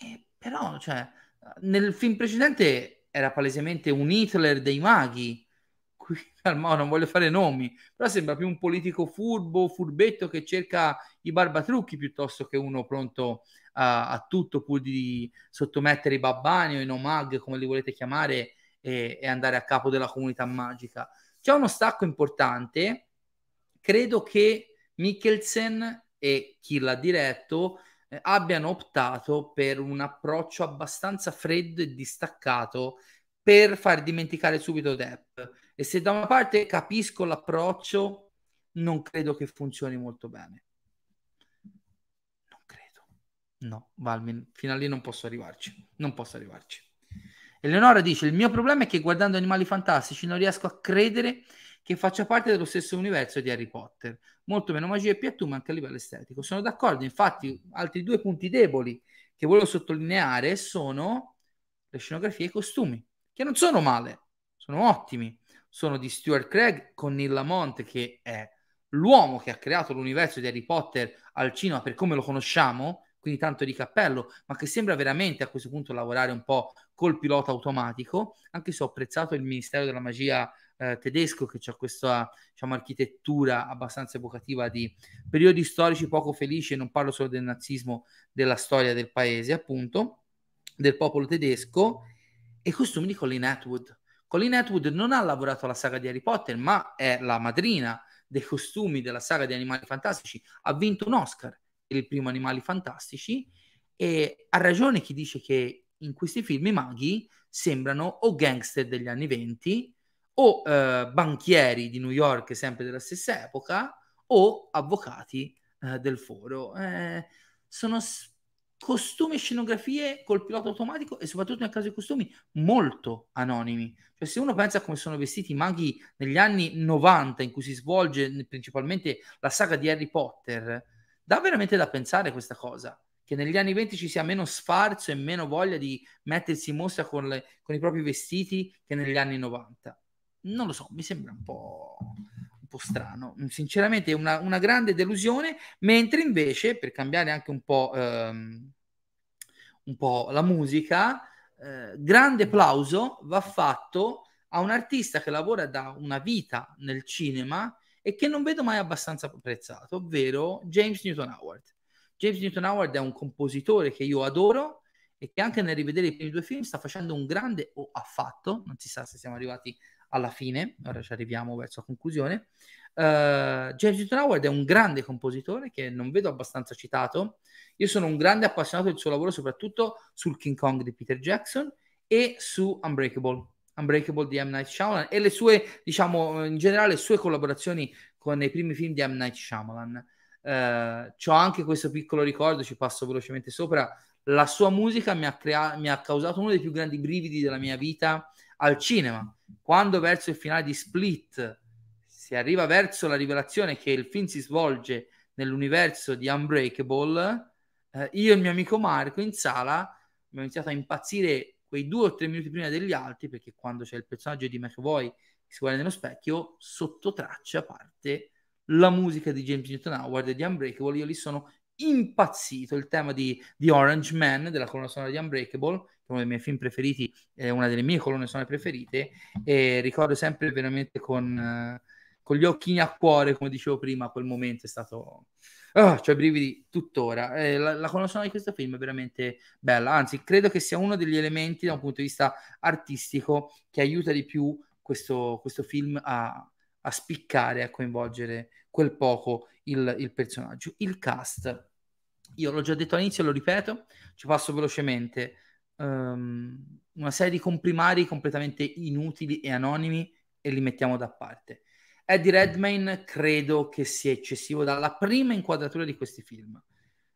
A: e, però cioè, nel film precedente era palesemente un Hitler dei maghi, qui [laughs] calma, non voglio fare nomi, però sembra più un politico furbo, furbetto che cerca i barbatrucchi piuttosto che uno pronto a, a tutto pur di sottomettere i babbani o i nomag, come li volete chiamare, e, e andare a capo della comunità magica. C'è uno stacco importante. Credo che Mikkelsen e chi l'ha diretto eh, abbiano optato per un approccio abbastanza freddo e distaccato per far dimenticare subito Depp. E se da una parte capisco l'approccio, non credo che funzioni molto bene. Non credo. No, Valmin, fino a lì non posso arrivarci. Non posso arrivarci. Eleonora dice: Il mio problema è che guardando Animali Fantastici non riesco a credere che faccia parte dello stesso universo di Harry Potter. Molto meno magia e più attume anche a livello estetico. Sono d'accordo, infatti, altri due punti deboli che volevo sottolineare sono le scenografie e i costumi, che non sono male, sono ottimi. Sono di Stuart Craig con Neil Lamont, che è l'uomo che ha creato l'universo di Harry Potter al cinema per come lo conosciamo, quindi tanto di cappello, ma che sembra veramente a questo punto lavorare un po' col pilota automatico, anche se ho apprezzato il Ministero della Magia eh, tedesco che ha questa diciamo, architettura abbastanza evocativa di periodi storici poco felici, e non parlo solo del nazismo, della storia del paese, appunto, del popolo tedesco, e costumi di Colin Atwood. Colin Atwood non ha lavorato alla saga di Harry Potter, ma è la madrina dei costumi della saga di Animali Fantastici, ha vinto un Oscar il primo Animali Fantastici e ha ragione chi dice che in questi film i maghi sembrano o gangster degli anni 20 o eh, banchieri di New York sempre della stessa epoca o avvocati eh, del foro. Eh, sono s- costumi e scenografie col pilota automatico e soprattutto nel caso dei costumi molto anonimi. Cioè se uno pensa a come sono vestiti i maghi negli anni 90 in cui si svolge principalmente la saga di Harry Potter, dà veramente da pensare questa cosa, che negli anni 20 ci sia meno sfarzo e meno voglia di mettersi in mostra con, le, con i propri vestiti che negli anni 90. Non lo so, mi sembra un po', po strano. Sinceramente è una, una, grande delusione, mentre invece, per cambiare anche un po', ehm, un po la musica, eh, grande applauso va fatto a un artista che lavora da una vita nel cinema e che non vedo mai abbastanza apprezzato, ovvero James Newton Howard. James Newton Howard è un compositore che io adoro e che anche nel rivedere i primi due film sta facendo un grande, o ha fatto, non si sa se siamo arrivati alla fine, ora ci arriviamo verso la conclusione. Uh, James Newton Howard è un grande compositore che non vedo abbastanza citato. Io sono un grande appassionato del suo lavoro, soprattutto sul King Kong di Peter Jackson e su Unbreakable. Unbreakable di M. Night Shyamalan e le sue, diciamo, in generale, le sue collaborazioni con i primi film di M. Night Shyamalan. Uh, ho anche questo piccolo ricordo, ci passo velocemente sopra. La sua musica mi ha, crea- mi ha causato uno dei più grandi brividi della mia vita al cinema. Quando verso il finale di Split si arriva verso la rivelazione che il film si svolge nell'universo di Unbreakable, eh, io e il mio amico Marco in sala abbiamo iniziato a impazzire quei due o tre minuti prima degli altri, perché quando c'è il personaggio di McAvoy che si guarda nello specchio, sotto traccia parte la musica di James Newton Howard e di Unbreakable. Io lì sono impazzito. Il tema di, di Orange Man, della colonna sonora di Unbreakable, uno dei miei film preferiti, è una delle mie colonne sonore preferite, e ricordo sempre veramente con, con gli occhini a cuore, come dicevo prima, quel momento è stato... Oh, cioè brividi tuttora. Eh, la, la colonna di questo film è veramente bella, anzi credo che sia uno degli elementi da un punto di vista artistico che aiuta di più questo, questo film a, a spiccare, a coinvolgere quel poco il, il personaggio. Il cast, io l'ho già detto all'inizio, lo ripeto, ci passo velocemente. Um, una serie di comprimari completamente inutili e anonimi e li mettiamo da parte. Eddie Redmayne credo che sia eccessivo dalla prima inquadratura di questi film.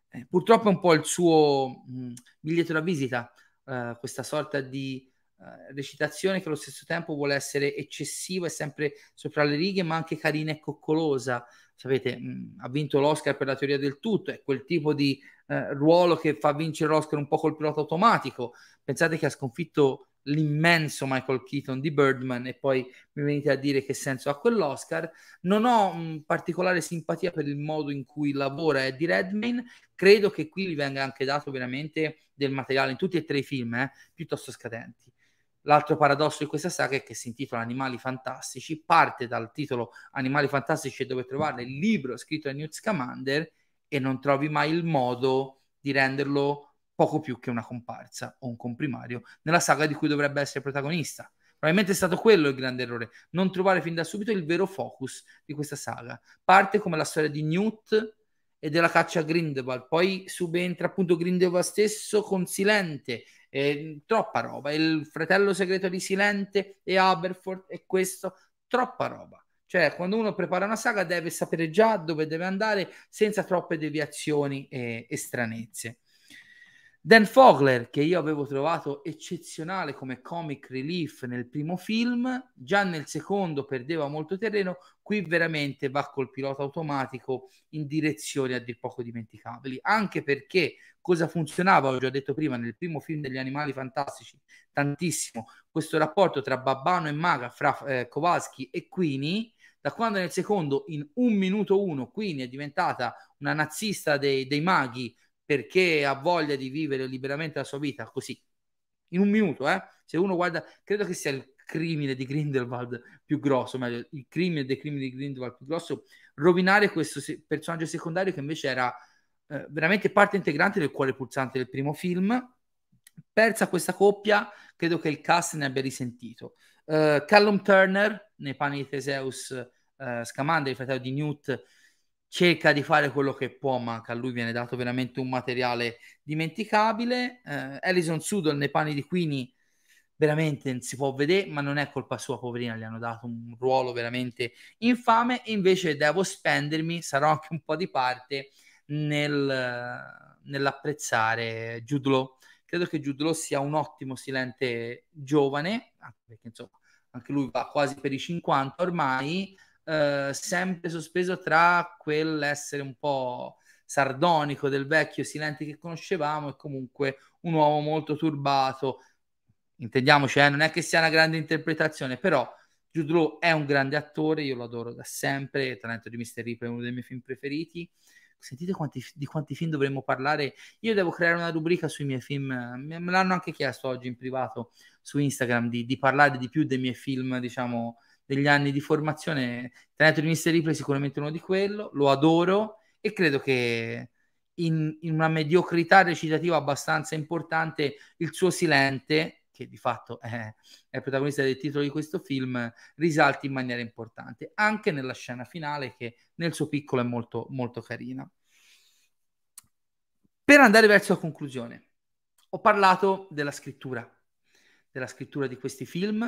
A: Eh, purtroppo è un po' il suo mh, biglietto da visita, uh, questa sorta di uh, recitazione che allo stesso tempo vuole essere eccessiva e sempre sopra le righe, ma anche carina e coccolosa. Sapete, mh, ha vinto l'Oscar per la teoria del tutto, è quel tipo di uh, ruolo che fa vincere l'Oscar un po' col pilota automatico. Pensate che ha sconfitto l'immenso Michael Keaton di Birdman e poi mi venite a dire che senso ha quell'Oscar. Non ho mh, particolare simpatia per il modo in cui lavora Eddie Redmayne, credo che qui gli venga anche dato veramente del materiale in tutti e tre i film, eh, piuttosto scadenti. L'altro paradosso di questa saga è che si intitola Animali Fantastici, parte dal titolo Animali Fantastici e dove trovare il libro scritto da Newt Scamander e non trovi mai il modo di renderlo poco più che una comparsa o un comprimario nella saga di cui dovrebbe essere protagonista. Probabilmente è stato quello il grande errore, non trovare fin da subito il vero focus di questa saga. Parte come la storia di Newt e della caccia a Grindelwald, poi subentra appunto Grindelwald stesso con Silente, eh, troppa roba, il fratello segreto di Silente e Aberforth e questo, troppa roba. Cioè, quando uno prepara una saga deve sapere già dove deve andare senza troppe deviazioni e, e stranezze. Dan Fogler, che io avevo trovato eccezionale come comic relief nel primo film, già nel secondo perdeva molto terreno, qui veramente va col pilota automatico in direzioni a dir poco dimenticabili, anche perché cosa funzionava, ho già detto prima, nel primo film degli animali fantastici, tantissimo, questo rapporto tra Babbano e Maga, fra eh, Kowalski e Queenie, da quando nel secondo, in un minuto uno, Queenie è diventata una nazista dei, dei maghi, perché ha voglia di vivere liberamente la sua vita così, in un minuto, eh? Se uno guarda, credo che sia il crimine di Grindelwald più grosso, meglio, il crimine dei crimini di Grindelwald più grosso, rovinare questo se- personaggio secondario che invece era eh, veramente parte integrante del cuore pulsante del primo film. Persa questa coppia, credo che il cast ne abbia risentito. Uh, Callum Turner, nei panni di Theseus uh, Scamander, il fratello di Newt, cerca di fare quello che può, ma a lui viene dato veramente un materiale dimenticabile. Eh, Alison Sudol nei panni di Queenie veramente non si può vedere, ma non è colpa sua, poverina, gli hanno dato un ruolo veramente infame invece devo spendermi, sarò anche un po' di parte nel, nell'apprezzare Jude. Credo che Jude sia un ottimo silente giovane, anche perché insomma anche lui va quasi per i 50 ormai, eh, sempre sospeso tra quell'essere un po' sardonico del vecchio Silenti che conoscevamo e comunque un uomo molto turbato. Intendiamoci, eh, non è che sia una grande interpretazione, però Jude Law è un grande attore, io lo adoro da sempre, talento di Mr. Ripley è uno dei miei film preferiti. Sentite quanti, di quanti film dovremmo parlare. Io devo creare una rubrica sui miei film, me l'hanno anche chiesto oggi in privato su Instagram di, di parlare di più dei miei film, diciamo, degli anni di formazione. Teneto di Mr. Ripley è sicuramente uno di quello, lo adoro e credo che in, in, una mediocrità recitativa abbastanza importante il suo silente, che di fatto è, è il protagonista del titolo di questo film, risalti in maniera importante, anche nella scena finale che nel suo piccolo è molto, molto carina. Per andare verso la conclusione, ho parlato della scrittura, della scrittura di questi film,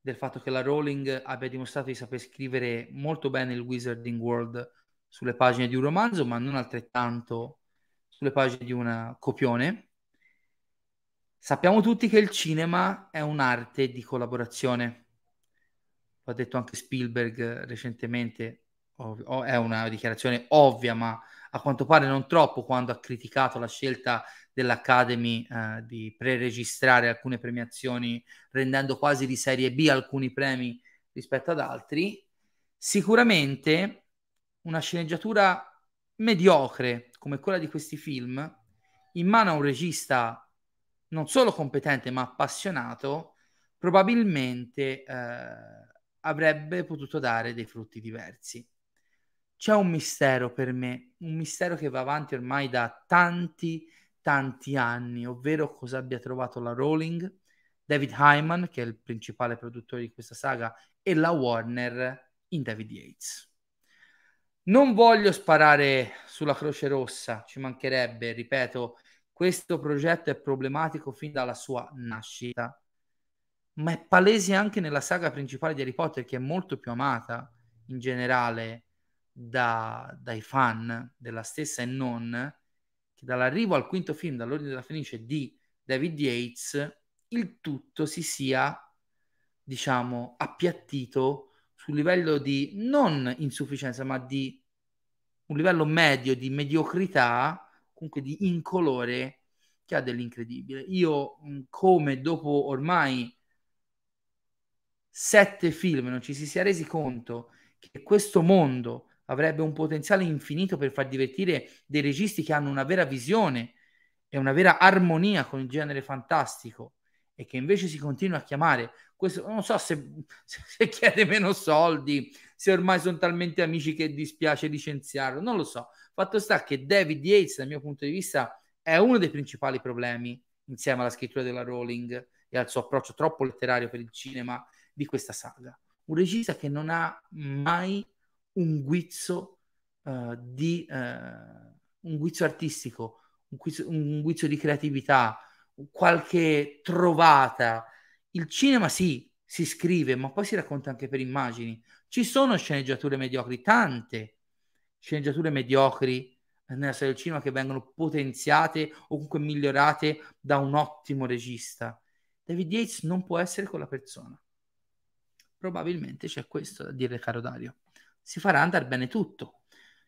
A: del fatto che la Rowling abbia dimostrato di saper scrivere molto bene il Wizarding World sulle pagine di un romanzo, ma non altrettanto sulle pagine di un copione. Sappiamo tutti che il cinema è un'arte di collaborazione. L'ha detto anche Spielberg recentemente, ov- è una dichiarazione ovvia, ma a quanto pare non troppo quando ha criticato la scelta dell'Academy eh, di preregistrare alcune premiazioni rendendo quasi di serie B alcuni premi rispetto ad altri, sicuramente una sceneggiatura mediocre come quella di questi film in mano a un regista non solo competente ma appassionato probabilmente eh, avrebbe potuto dare dei frutti diversi. C'è un mistero per me, un mistero che va avanti ormai da tanti, tanti anni, ovvero cosa abbia trovato la Rowling, David Hyman, che è il principale produttore di questa saga, e la Warner in David Yates. Non voglio sparare sulla Croce Rossa, ci mancherebbe, ripeto, questo progetto è problematico fin dalla sua nascita, ma è palese anche nella saga principale di Harry Potter, che è molto più amata in generale da, dai fan della stessa e non, che dall'arrivo al quinto film, dall'Ordine della Fenice di David Yates, il tutto si sia, diciamo, appiattito sul livello di non insufficienza, ma di un livello medio di mediocrità, comunque di incolore, che ha dell'incredibile. Io, come dopo ormai sette film non ci si sia resi conto che questo mondo avrebbe un potenziale infinito per far divertire dei registi che hanno una vera visione e una vera armonia con il genere fantastico e che invece si continua a chiamare questo non so se, se chiede meno soldi se ormai sono talmente amici che dispiace licenziarlo non lo so fatto sta che David Yates dal mio punto di vista è uno dei principali problemi insieme alla scrittura della Rowling e al suo approccio troppo letterario per il cinema di questa saga. Un regista che non ha mai un guizzo uh, di uh, un guizzo artistico, un guizzo, un guizzo di creatività, qualche trovata. Il cinema sì, si scrive, ma poi si racconta anche per immagini. Ci sono sceneggiature mediocri, tante sceneggiature mediocri nella storia del cinema che vengono potenziate o comunque migliorate da un ottimo regista. David Yates non può essere quella persona. Probabilmente c'è questo da dire, caro Dario. Si farà andare bene tutto.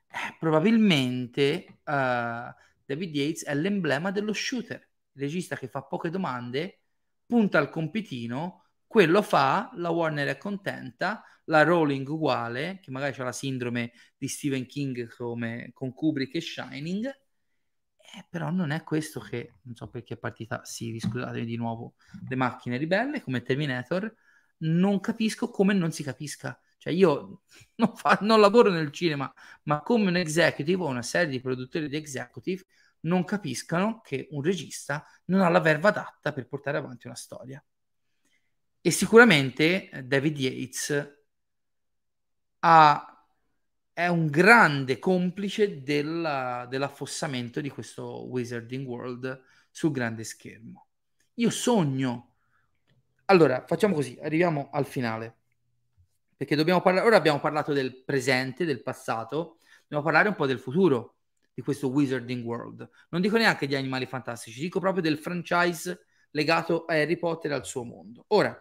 A: Eh, probabilmente uh, David Yates è l'emblema dello shooter, il regista che fa poche domande, punta al compitino, quello fa, la Warner è contenta, la Rowling uguale, che magari ha la sindrome di Stephen King come con Kubrick e Shining, eh, però non è questo che, non so perché è partita, sì, scusatemi di nuovo, le macchine ribelle come Terminator, non capisco come non si capisca. Cioè io [laughs] non, fa, non lavoro nel cinema, ma come un executive o una serie di produttori di executive non capiscano che un regista non ha la verva adatta per portare avanti una storia. E sicuramente eh, David Yates ha, è un grande complice della, dell'affossamento di questo Wizarding World sul grande schermo. Io sogno allora, facciamo così, arriviamo al finale. Perché dobbiamo parlare, ora abbiamo parlato del presente, del passato, dobbiamo parlare un po' del futuro di questo Wizarding World. Non dico neanche di animali fantastici, dico proprio del franchise legato a Harry Potter e al suo mondo. Ora,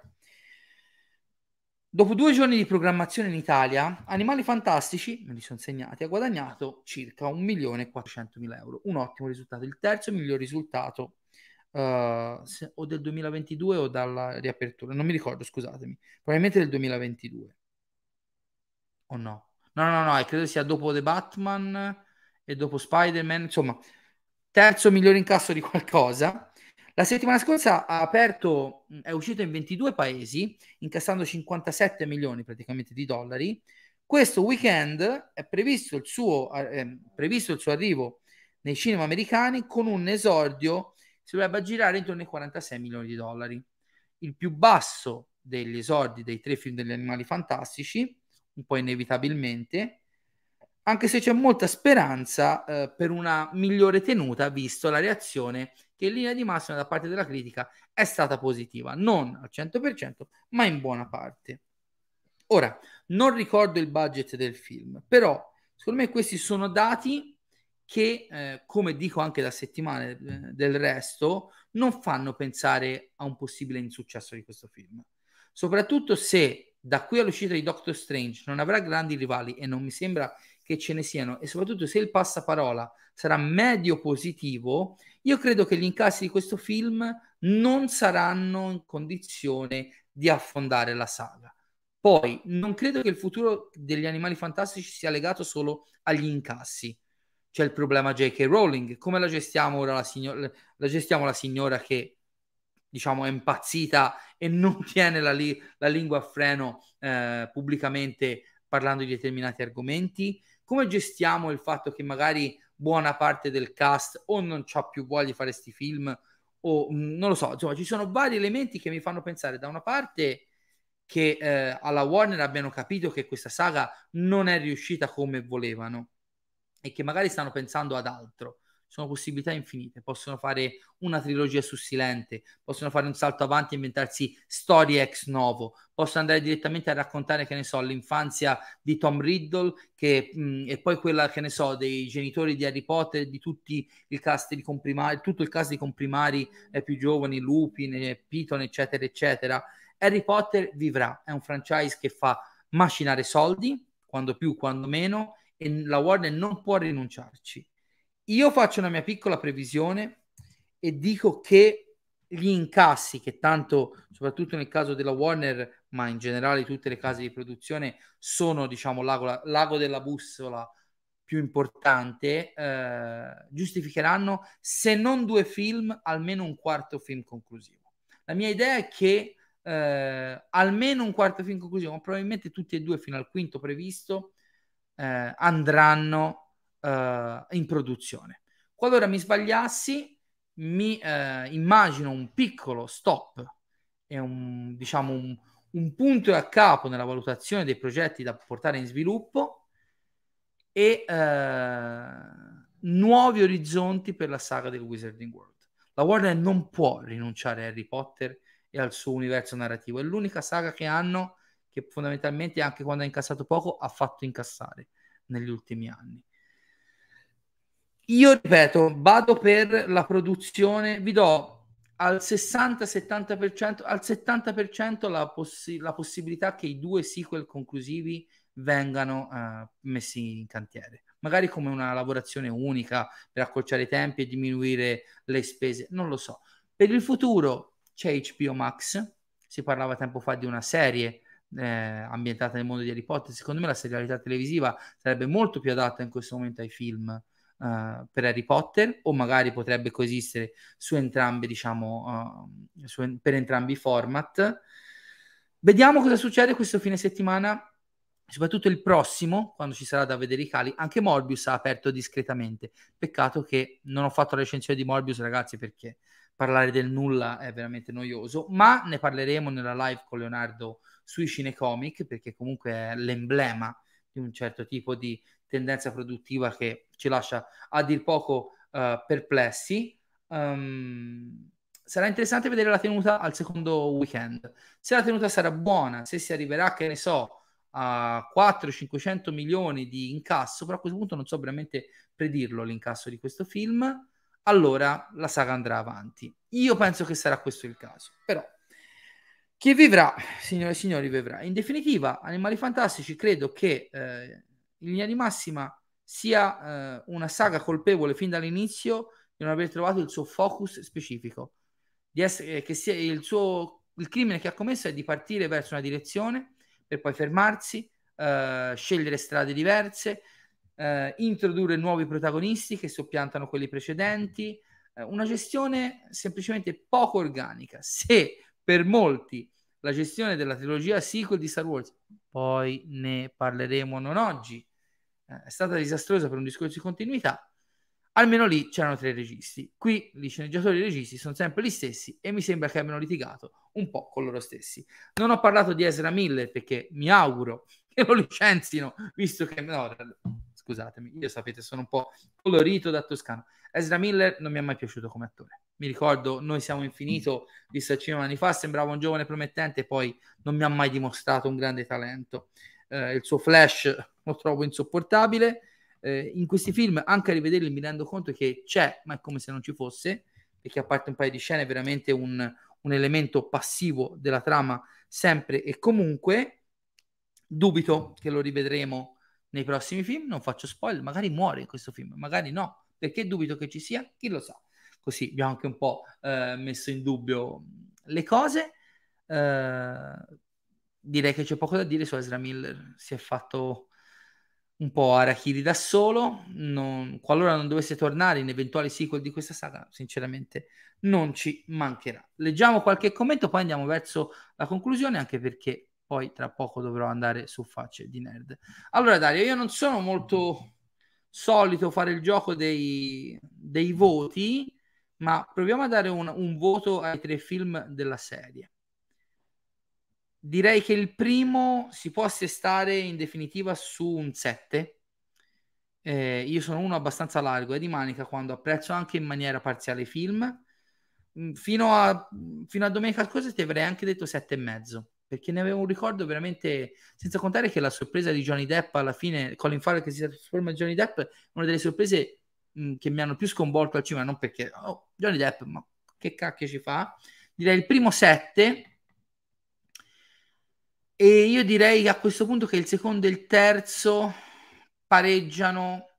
A: dopo due giorni di programmazione in Italia, Animali Fantastici, me li sono segnati, ha guadagnato circa 1.400.000 euro. Un ottimo risultato, il terzo miglior risultato uh, se, o del 2022 o dalla riapertura, non mi ricordo, scusatemi, probabilmente del 2022 o no? No, no, no, credo sia dopo The Batman e dopo Spider-Man, insomma, terzo migliore incasso di qualcosa. La settimana scorsa ha aperto, è uscito in 22 paesi, incassando 57 milioni praticamente di dollari. Questo weekend è previsto il suo, eh, previsto il suo arrivo nei cinema americani con un esordio si dovrebbe aggirare intorno ai 46 milioni di dollari. Il più basso degli esordi dei tre film degli animali fantastici, un po' inevitabilmente, anche se c'è molta speranza eh, per una migliore tenuta, visto la reazione che in linea di massima da parte della critica è stata positiva, non al 100%, ma in buona parte. Ora, non ricordo il budget del film, però secondo me questi sono dati che, eh, come dico anche da settimane eh, del resto, non fanno pensare a un possibile insuccesso di questo film. Soprattutto se da qui all'uscita di Doctor Strange non avrà grandi rivali e non mi sembra che ce ne siano, e soprattutto se il passaparola sarà medio positivo, io credo che gli incassi di questo film non saranno in condizione di affondare la saga. Poi non credo che il futuro degli animali fantastici sia legato solo agli incassi c'è il problema J.K. Rowling. Come la gestiamo ora la signora, la gestiamo la signora che diciamo, è impazzita e non [laughs] tiene la, li- la lingua a freno eh, pubblicamente parlando di determinati argomenti? Come gestiamo il fatto che magari buona parte del cast o non ha più voglia di fare questi film o mm, non lo so, insomma, ci sono vari elementi che mi fanno pensare da una parte che eh, alla Warner abbiano capito che questa saga non è riuscita come volevano e che magari stanno pensando ad altro. Sono possibilità infinite, possono fare una trilogia su Silente, possono fare un salto avanti e inventarsi storie ex novo, possono andare direttamente a raccontare, che ne so, l'infanzia di Tom Riddle che, mh, e poi quella, che ne so, dei genitori di Harry Potter, di tutti il cast di comprimari, tutto il cast di comprimari eh, più giovani, Lupin, eh, Piton, eccetera, eccetera. Harry Potter vivrà, è un franchise che fa macinare soldi, quando più, quando meno, e la Warner non può rinunciarci. Io faccio una mia piccola previsione e dico che gli incassi, che tanto, soprattutto nel caso della Warner, ma in generale tutte le case di produzione, sono, diciamo, l'ago, l'ago della bussola più importante, eh, giustificheranno, se non due film, almeno un quarto film conclusivo. La mia idea è che eh, almeno un quarto film conclusivo, probabilmente tutti e due fino al quinto previsto, eh, andranno eh, in produzione. Qualora mi sbagliassi, mi eh, immagino un piccolo stop e un, diciamo, un, un punto a capo nella valutazione dei progetti da portare in sviluppo e eh, nuovi orizzonti per la saga del Wizarding World. La Warner non può rinunciare a Harry Potter e al suo universo narrativo. È l'unica saga che hanno che fondamentalmente anche quando ha incassato poco ha fatto incassare negli ultimi anni. Io ripeto, vado per la produzione, vi do al 60-70%, al 70% la, possi- la possibilità che i due sequel conclusivi vengano uh, messi in cantiere, magari come una lavorazione unica per accorciare i tempi e diminuire le spese, non lo so. Per il futuro c'è HBO Max, si parlava tempo fa di una serie eh, ambientata nel mondo di Harry Potter, secondo me la serialità televisiva sarebbe molto più adatta in questo momento ai film uh, per Harry Potter o magari potrebbe coesistere su entrambi, diciamo, uh, su, per entrambi i format. Vediamo cosa succede questo fine settimana soprattutto il prossimo, quando ci sarà da vedere i cali, anche Morbius ha aperto discretamente. Peccato che non ho fatto la recensione di Morbius, ragazzi, perché parlare del nulla è veramente noioso, ma ne parleremo nella live con Leonardo sui cinecomic, perché comunque è l'emblema di un certo tipo di tendenza produttiva che ci lascia a dir poco uh, perplessi. Um, sarà interessante vedere la tenuta al secondo weekend. Se la tenuta sarà buona, se si arriverà, che ne so, a 400-500 milioni di incasso, però a questo punto non so veramente predirlo l'incasso di questo film, allora la saga andrà avanti. Io penso che sarà questo il caso, però chi vivrà, signore e signori, vivrà. In definitiva, Animali Fantastici credo che eh, in linea di massima sia eh, una saga colpevole fin dall'inizio di non aver trovato il suo focus specifico, di essere, eh, che sia il suo il crimine che ha commesso è di partire verso una direzione per poi fermarsi, eh, scegliere strade diverse, eh, introdurre nuovi protagonisti che soppiantano quelli precedenti, eh, una gestione semplicemente poco organica. Se per molti la gestione della trilogia sequel di Star Wars, poi ne parleremo non oggi, eh, è stata disastrosa per un discorso di continuità, almeno lì c'erano tre registi. Qui i sceneggiatori e i registi sono sempre gli stessi e mi sembra che abbiano litigato un po' con loro stessi. Non ho parlato di Ezra Miller perché mi auguro che lo licenzino, visto che... No, scusatemi, io sapete sono un po' colorito da toscano. Ezra Miller non mi è mai piaciuto come attore. Mi ricordo, noi siamo infinito, visto cinque anni fa, sembrava un giovane promettente, poi non mi ha mai dimostrato un grande talento. Eh, il suo flash lo trovo insopportabile. Eh, in questi film, anche a rivederli, mi rendo conto che c'è, ma è come se non ci fosse, perché a parte un paio di scene, è veramente un, un elemento passivo della trama, sempre e comunque. Dubito che lo rivedremo nei prossimi film, non faccio spoiler, magari muore in questo film, magari no, perché dubito che ci sia, chi lo sa. Così abbiamo anche un po' eh, messo in dubbio le cose. Eh, direi che c'è poco da dire su Ezra Miller, si è fatto un po' Arachiri da solo. Non, qualora non dovesse tornare in eventuali sequel di questa saga, sinceramente non ci mancherà. Leggiamo qualche commento, poi andiamo verso la conclusione, anche perché poi tra poco dovrò andare su facce di nerd. Allora, Dario, io non sono molto solito fare il gioco dei, dei voti, ma proviamo a dare un, un voto ai tre film della serie. Direi che il primo si può assestare in definitiva su un 7. Eh, io sono uno abbastanza largo e di manica quando apprezzo anche in maniera parziale i film. Mm, fino a, fino a domenica scorsa ti avrei anche detto 7,5 perché ne avevo un ricordo veramente senza contare che la sorpresa di Johnny Depp alla fine Colin Farrell che si trasforma in Johnny Depp una delle sorprese mh, mm, che mi hanno più sconvolto al cinema non perché oh, Johnny Depp ma che cacchio ci fa direi il primo 7 e io direi a questo punto che il secondo e il terzo pareggiano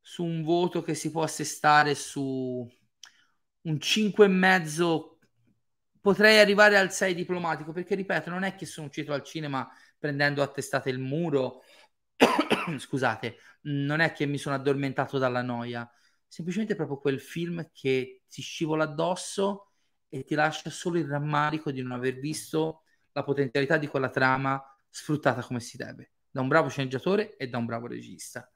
A: su un voto che si può assestare su un 5,5. Potrei arrivare al 6 diplomatico perché, ripeto, non è che sono uscito al cinema prendendo a testate il muro. [coughs] Scusate, non è che mi sono addormentato dalla noia. Semplicemente proprio quel film che ti scivola addosso e ti lascia solo il rammarico di non aver visto la potenzialità di quella trama sfruttata come si deve, da un bravo sceneggiatore e da un bravo regista.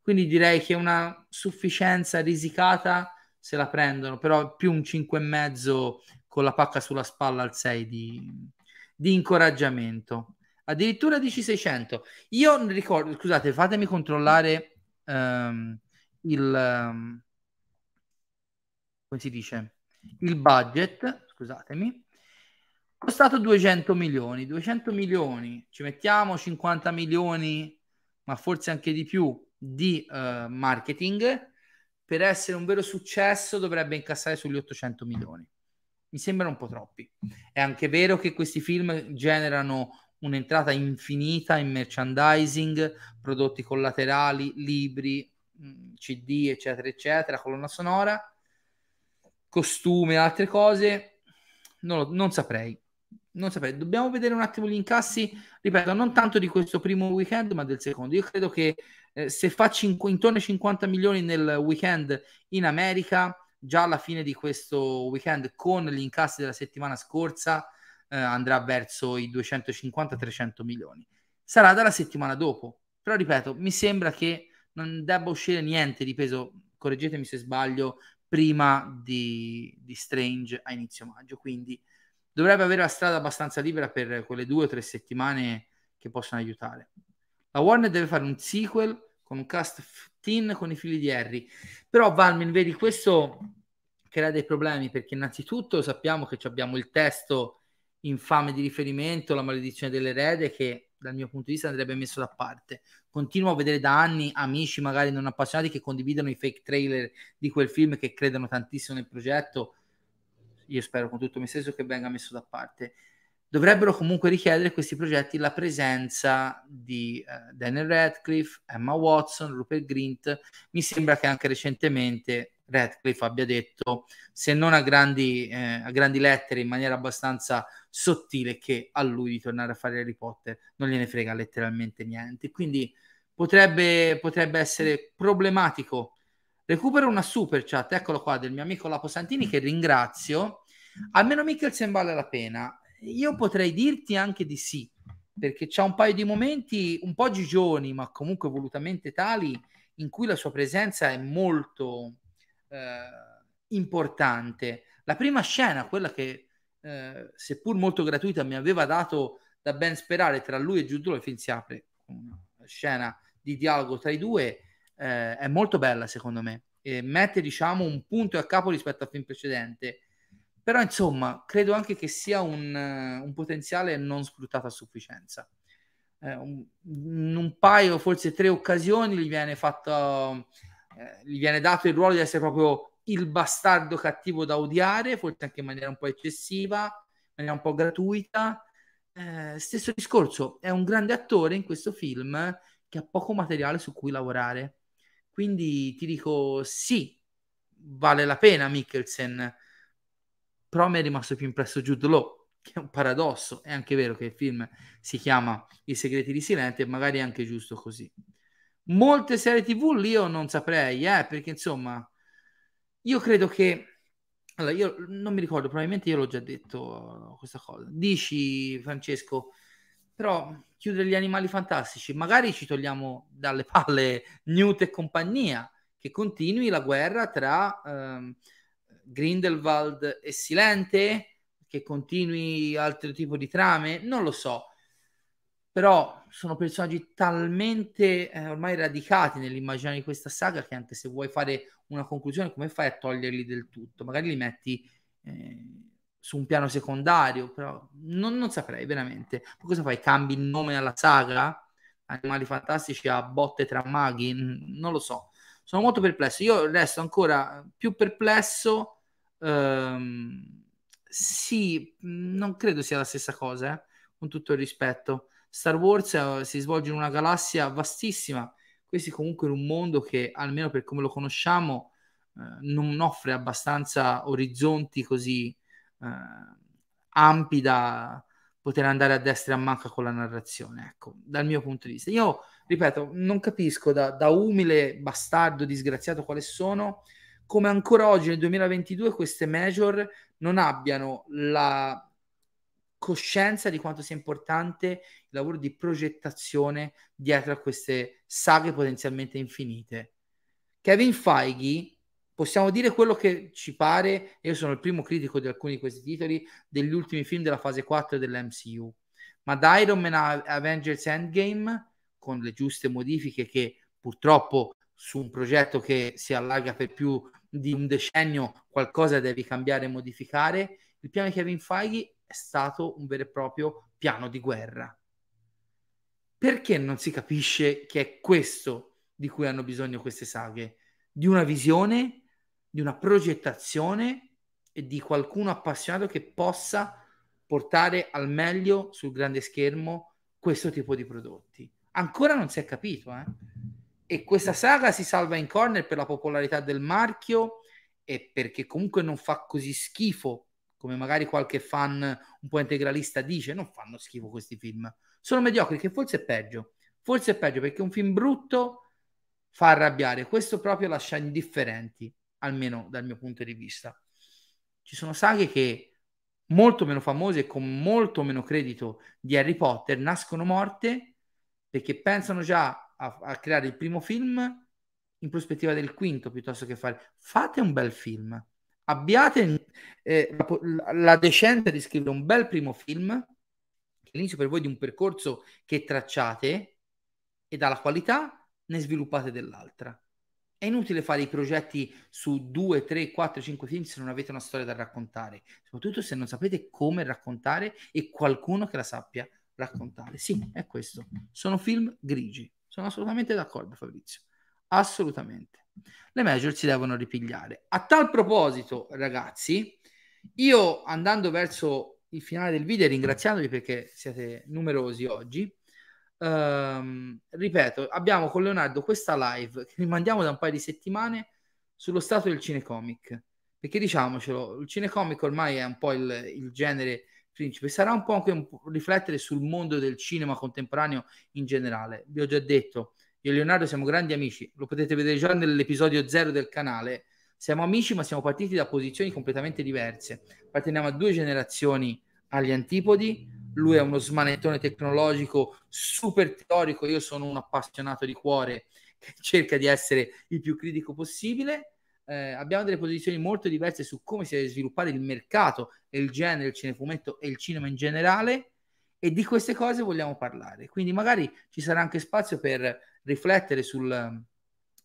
A: Quindi direi che una sufficienza risicata se la prendono, però più un 5,5 con la pacca sulla spalla al 6 di, di incoraggiamento. Addirittura dici 600. Io ricordo, scusate, fatemi controllare um, il... Um, come si dice? Il budget, scusatemi costato 200 milioni. 200 milioni, ci mettiamo 50 milioni, ma forse anche di più, di uh, marketing. Per essere un vero successo dovrebbe incassare sugli 800 milioni. Mi sembrano un po' troppi. È anche vero che questi film generano un'entrata infinita in merchandising, prodotti collaterali, libri, mm, CD, eccetera, eccetera, colonna sonora, costume, altre cose. Non, non saprei non saprei, dobbiamo vedere un attimo gli incassi, ripeto, non tanto di questo primo weekend, ma del secondo. Io credo che eh, se fa cinqu- intorno ai 50 milioni nel weekend in America, già alla fine di questo weekend con gli incassi della settimana scorsa eh, andrà verso i 250-300 milioni. Sarà dalla settimana dopo, però ripeto, mi sembra che non debba uscire niente di peso, correggetemi se sbaglio, prima di, di Strange a inizio maggio, quindi dovrebbe avere la strada abbastanza libera per quelle due o tre settimane che possono aiutare. La Warner deve fare un sequel con un cast teen con i figli di Harry. Però Valmin, vedi, questo crea dei problemi perché innanzitutto sappiamo che abbiamo il testo infame di riferimento, la maledizione dell'erede, che dal mio punto di vista andrebbe messo da parte. Continuo a vedere da anni amici magari non appassionati che condividono i fake trailer di quel film che credono tantissimo nel progetto io spero con tutto me stesso che venga messo da parte, dovrebbero comunque richiedere questi progetti la presenza di uh, Daniel Radcliffe, Emma Watson, Rupert Grint. Mi sembra che anche recentemente Radcliffe abbia detto, se non a grandi, eh, a grandi lettere, in maniera abbastanza sottile, che a lui di tornare a fare Harry Potter non gliene frega letteralmente niente. Quindi potrebbe, potrebbe essere problematico Recupero una super chat, eccolo qua, del mio amico Lapo Santini che ringrazio. Almeno Mikkelsen vale la pena. Io potrei dirti anche di sì, perché c'è un paio di momenti un po' gigioni, ma comunque volutamente tali, in cui la sua presenza è molto eh, importante. La prima scena, quella che eh, seppur molto gratuita mi aveva dato da ben sperare tra lui e Giudo Law, si apre una scena di dialogo tra i due eh, è molto bella secondo me e mette diciamo un punto a capo rispetto al film precedente però insomma credo anche che sia un, un potenziale non sfruttato a sufficienza. Eh, un, un paio forse tre occasioni gli viene fatto eh, gli viene dato il ruolo di essere proprio il bastardo cattivo da odiare forse anche in maniera un po' eccessiva in maniera un po' gratuita. Eh, stesso discorso è un grande attore in questo film che ha poco materiale su cui lavorare. Quindi ti dico sì, vale la pena Mikkelsen, però mi è rimasto più impresso Jude Law, che è un paradosso. È anche vero che il film si chiama I segreti di Silente magari è anche giusto così. Molte serie TV lì io non saprei, eh, perché insomma, io credo che allora, io non mi ricordo, probabilmente io l'ho già detto questa cosa. Dici, Francesco, però chiudere gli animali fantastici, magari ci togliamo dalle palle Newt e compagnia, che continui la guerra tra ehm, Grindelwald e Silente, che continui altro tipo di trame, non lo so. Però sono personaggi talmente eh, ormai radicati nell'immaginario di questa saga che anche se vuoi fare una conclusione, come fai a toglierli del tutto? Magari li metti eh, su un piano secondario, però non, non, saprei veramente. Ma cosa fai? Cambi il nome alla saga? Animali fantastici a botte tra maghi? Non lo so. Sono molto perplesso. Io resto ancora più perplesso. Ehm, sì, non credo sia la stessa cosa, eh? con tutto il rispetto. Star Wars eh, si svolge in una galassia vastissima questi comunque in un mondo che, almeno per come lo conosciamo, eh, non offre abbastanza orizzonti così eh, ampi da poter andare a destra e a manca con la narrazione, ecco, dal mio punto di vista. Io, ripeto, non capisco da, da umile bastardo disgraziato quale sono, come ancora oggi nel 2022 queste major non abbiano la coscienza di quanto sia importante il lavoro di progettazione dietro a queste saghe potenzialmente infinite. Kevin Feige, possiamo dire quello che ci pare, io sono il primo critico di alcuni di questi titoli, degli ultimi film della fase 4 dell'MCU, ma da Iron Man a Avengers Endgame, con le giuste modifiche che purtroppo su un progetto che si allarga per più di un decennio qualcosa devi cambiare e modificare, il piano di Kevin Feige è stato un vero e proprio piano di guerra. Perché non si capisce che è questo di cui hanno bisogno queste saghe? Di una visione, di una progettazione e di qualcuno appassionato che possa portare al meglio sul grande schermo questo tipo di prodotti. Ancora non si è capito, eh? E questa saga si salva in corner per la popolarità del marchio e perché comunque non fa così schifo come magari qualche fan un po' integralista dice, non fanno schifo questi film. Sono mediocri, che forse è peggio. Forse è peggio perché un film brutto fa arrabbiare. Questo proprio lascia indifferenti, almeno dal mio punto di vista. Ci sono saghe che molto meno famose e con molto meno credito di Harry Potter nascono morte perché pensano già a, a creare il primo film in prospettiva del quinto piuttosto che fare fate un bel film abbiate eh, la, la decenza di scrivere un bel primo film, che l'inizio per voi di un percorso che tracciate e dalla qualità ne sviluppate dell'altra. È inutile fare i progetti su 2, 3, 4, 5 film se non avete una storia da raccontare, soprattutto se non sapete come raccontare e qualcuno che la sappia raccontare. Sì, è questo. Sono film grigi. Sono assolutamente d'accordo, Fabrizio. Assolutamente le major si devono ripigliare. A tal proposito, ragazzi, io andando verso il finale del video, ringraziandovi perché siete numerosi oggi, ehm, ripeto, abbiamo con Leonardo questa live che rimandiamo da un paio di settimane sullo stato del cinecomic. Perché diciamocelo, il cinecomic ormai è un po' il, il genere principe, sarà un po' anche un po' riflettere sul mondo del cinema contemporaneo in generale. Vi ho già detto, io e Leonardo siamo grandi amici, lo potete vedere già nell'episodio zero del canale. Siamo amici, ma siamo partiti da posizioni completamente diverse. Apparteniamo a due generazioni agli antipodi. Lui è uno smanettone tecnologico super teorico. Io sono un appassionato di cuore che cerca di essere il più critico possibile. Eh, abbiamo delle posizioni molto diverse su come si deve sviluppare il mercato e il genere, il cinefumetto e il cinema in generale. E di queste cose vogliamo parlare. Quindi magari ci sarà anche spazio per riflettere sul,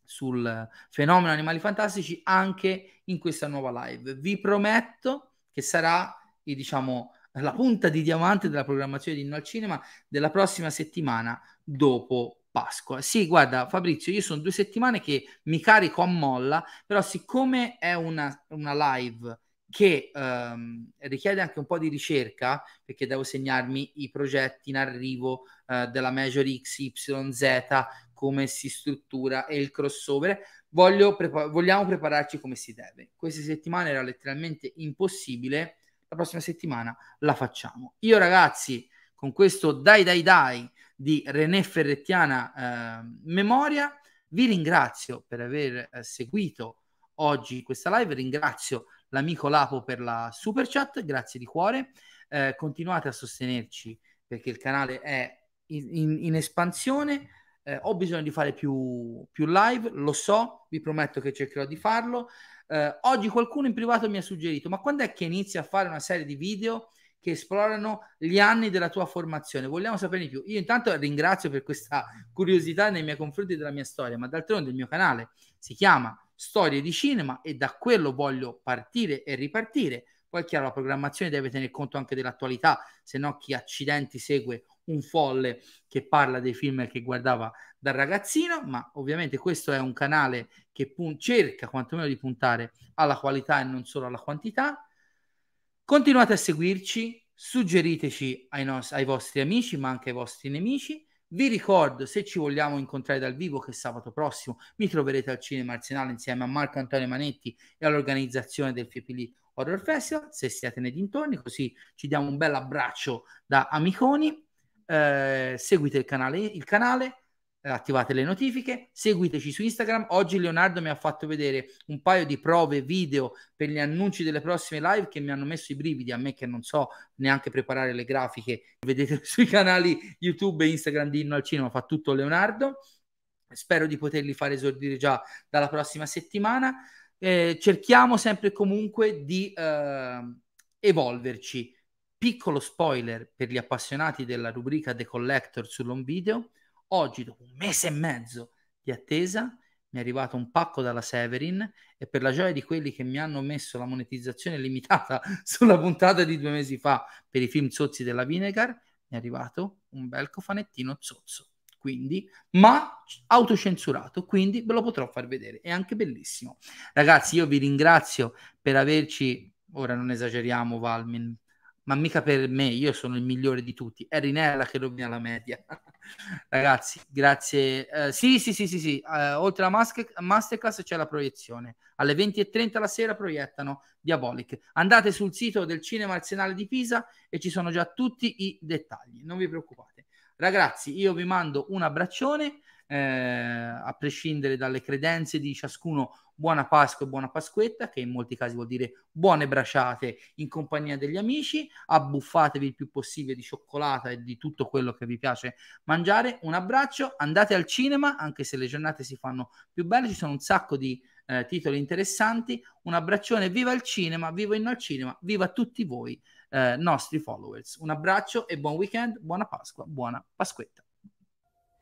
A: sul fenomeno Animali Fantastici anche in questa nuova live. Vi prometto che sarà, diciamo, la punta di diamante della programmazione di Inno al Cinema della prossima settimana dopo Pasqua. Sì, guarda Fabrizio, io sono due settimane che mi carico a molla, però siccome è una, una live che ehm, richiede anche un po' di ricerca, perché devo segnarmi i progetti in arrivo eh, della Major X, Y, Z, come si struttura e il crossover. Prepa- vogliamo prepararci come si deve. Queste settimane era letteralmente impossibile. La prossima settimana la facciamo. Io, ragazzi, con questo dai dai dai di René Ferrettiana eh, Memoria. Vi ringrazio per aver eh, seguito oggi questa live, ringrazio l'amico Lapo per la super chat, grazie di cuore. Eh, continuate a sostenerci perché il canale è in, in, in espansione. Eh, ho bisogno di fare più, più, live, lo so, vi prometto che cercherò di farlo. Eh, oggi qualcuno in privato mi ha suggerito, ma quando è che inizi a fare una serie di video che esplorano gli anni della tua formazione? Vogliamo sapere di più. Io intanto ringrazio per questa curiosità nei miei confronti della mia storia, ma d'altronde il mio canale si chiama Storie di Cinema e da quello voglio partire e ripartire. Poi è chiaro, la programmazione deve tener conto anche dell'attualità, se no chi accidenti segue un folle che parla dei film che guardava da ragazzino, ma ovviamente questo è un canale che pun- cerca quantomeno di puntare alla qualità e non solo alla quantità. Continuate a seguirci, suggeriteci ai, nos- ai vostri amici, ma anche ai vostri nemici. Vi ricordo, se ci vogliamo incontrare dal vivo, che sabato prossimo mi troverete al Cinema Arsenale insieme a Marco Antonio Manetti e all'organizzazione del FIPLI Horror Festival, se siete nei dintorni, così ci diamo un bel abbraccio da amiconi eh, seguite il canale, il canale attivate le notifiche, seguiteci su Instagram. Oggi Leonardo mi ha fatto vedere un paio di prove video per gli annunci delle prossime live che mi hanno messo i brividi a me che non so neanche preparare le grafiche. Vedete [laughs] sui canali YouTube e Instagram di Inno al Cinema, fa tutto Leonardo. Spero di poterli fare esordire già dalla prossima settimana. Eh, cerchiamo sempre e comunque di eh, evolverci Piccolo spoiler per gli appassionati della rubrica The Collector sull'home video. Oggi, dopo un mese e mezzo di attesa, mi è arrivato un pacco dalla Severin e per la gioia di quelli che mi hanno messo la monetizzazione limitata [laughs] sulla puntata di due mesi fa per i film zozzi della Vinegar, mi è arrivato un bel cofanettino zozzo. Quindi, ma autocensurato, quindi ve lo potrò far vedere. È anche bellissimo. Ragazzi, io vi ringrazio per averci, ora non esageriamo Valmin, ma mica per me, io sono il migliore di tutti. È Rinella che rovina la media. [laughs] Ragazzi, grazie. Uh, sì, sì, sì, sì, sì. Uh, oltre alla master- masterclass c'è la proiezione. Alle 20.30 la sera proiettano Diabolic. Andate sul sito del Cinema Arsenale di Pisa e ci sono già tutti i dettagli. Non vi preoccupate. Ragazzi, io vi mando un abbraccione eh, a prescindere dalle credenze di ciascuno, buona Pasqua e buona Pasquetta, che in molti casi vuol dire buone bracciate in compagnia degli amici, abbuffatevi il più possibile di cioccolata e di tutto quello che vi piace mangiare. Un abbraccio, andate al cinema, anche se le giornate si fanno più belle, ci sono un sacco di eh, titoli interessanti. Un abbraccione, viva il cinema, viva il al cinema, viva tutti voi eh, nostri followers. Un abbraccio e buon weekend, buona Pasqua, buona Pasquetta.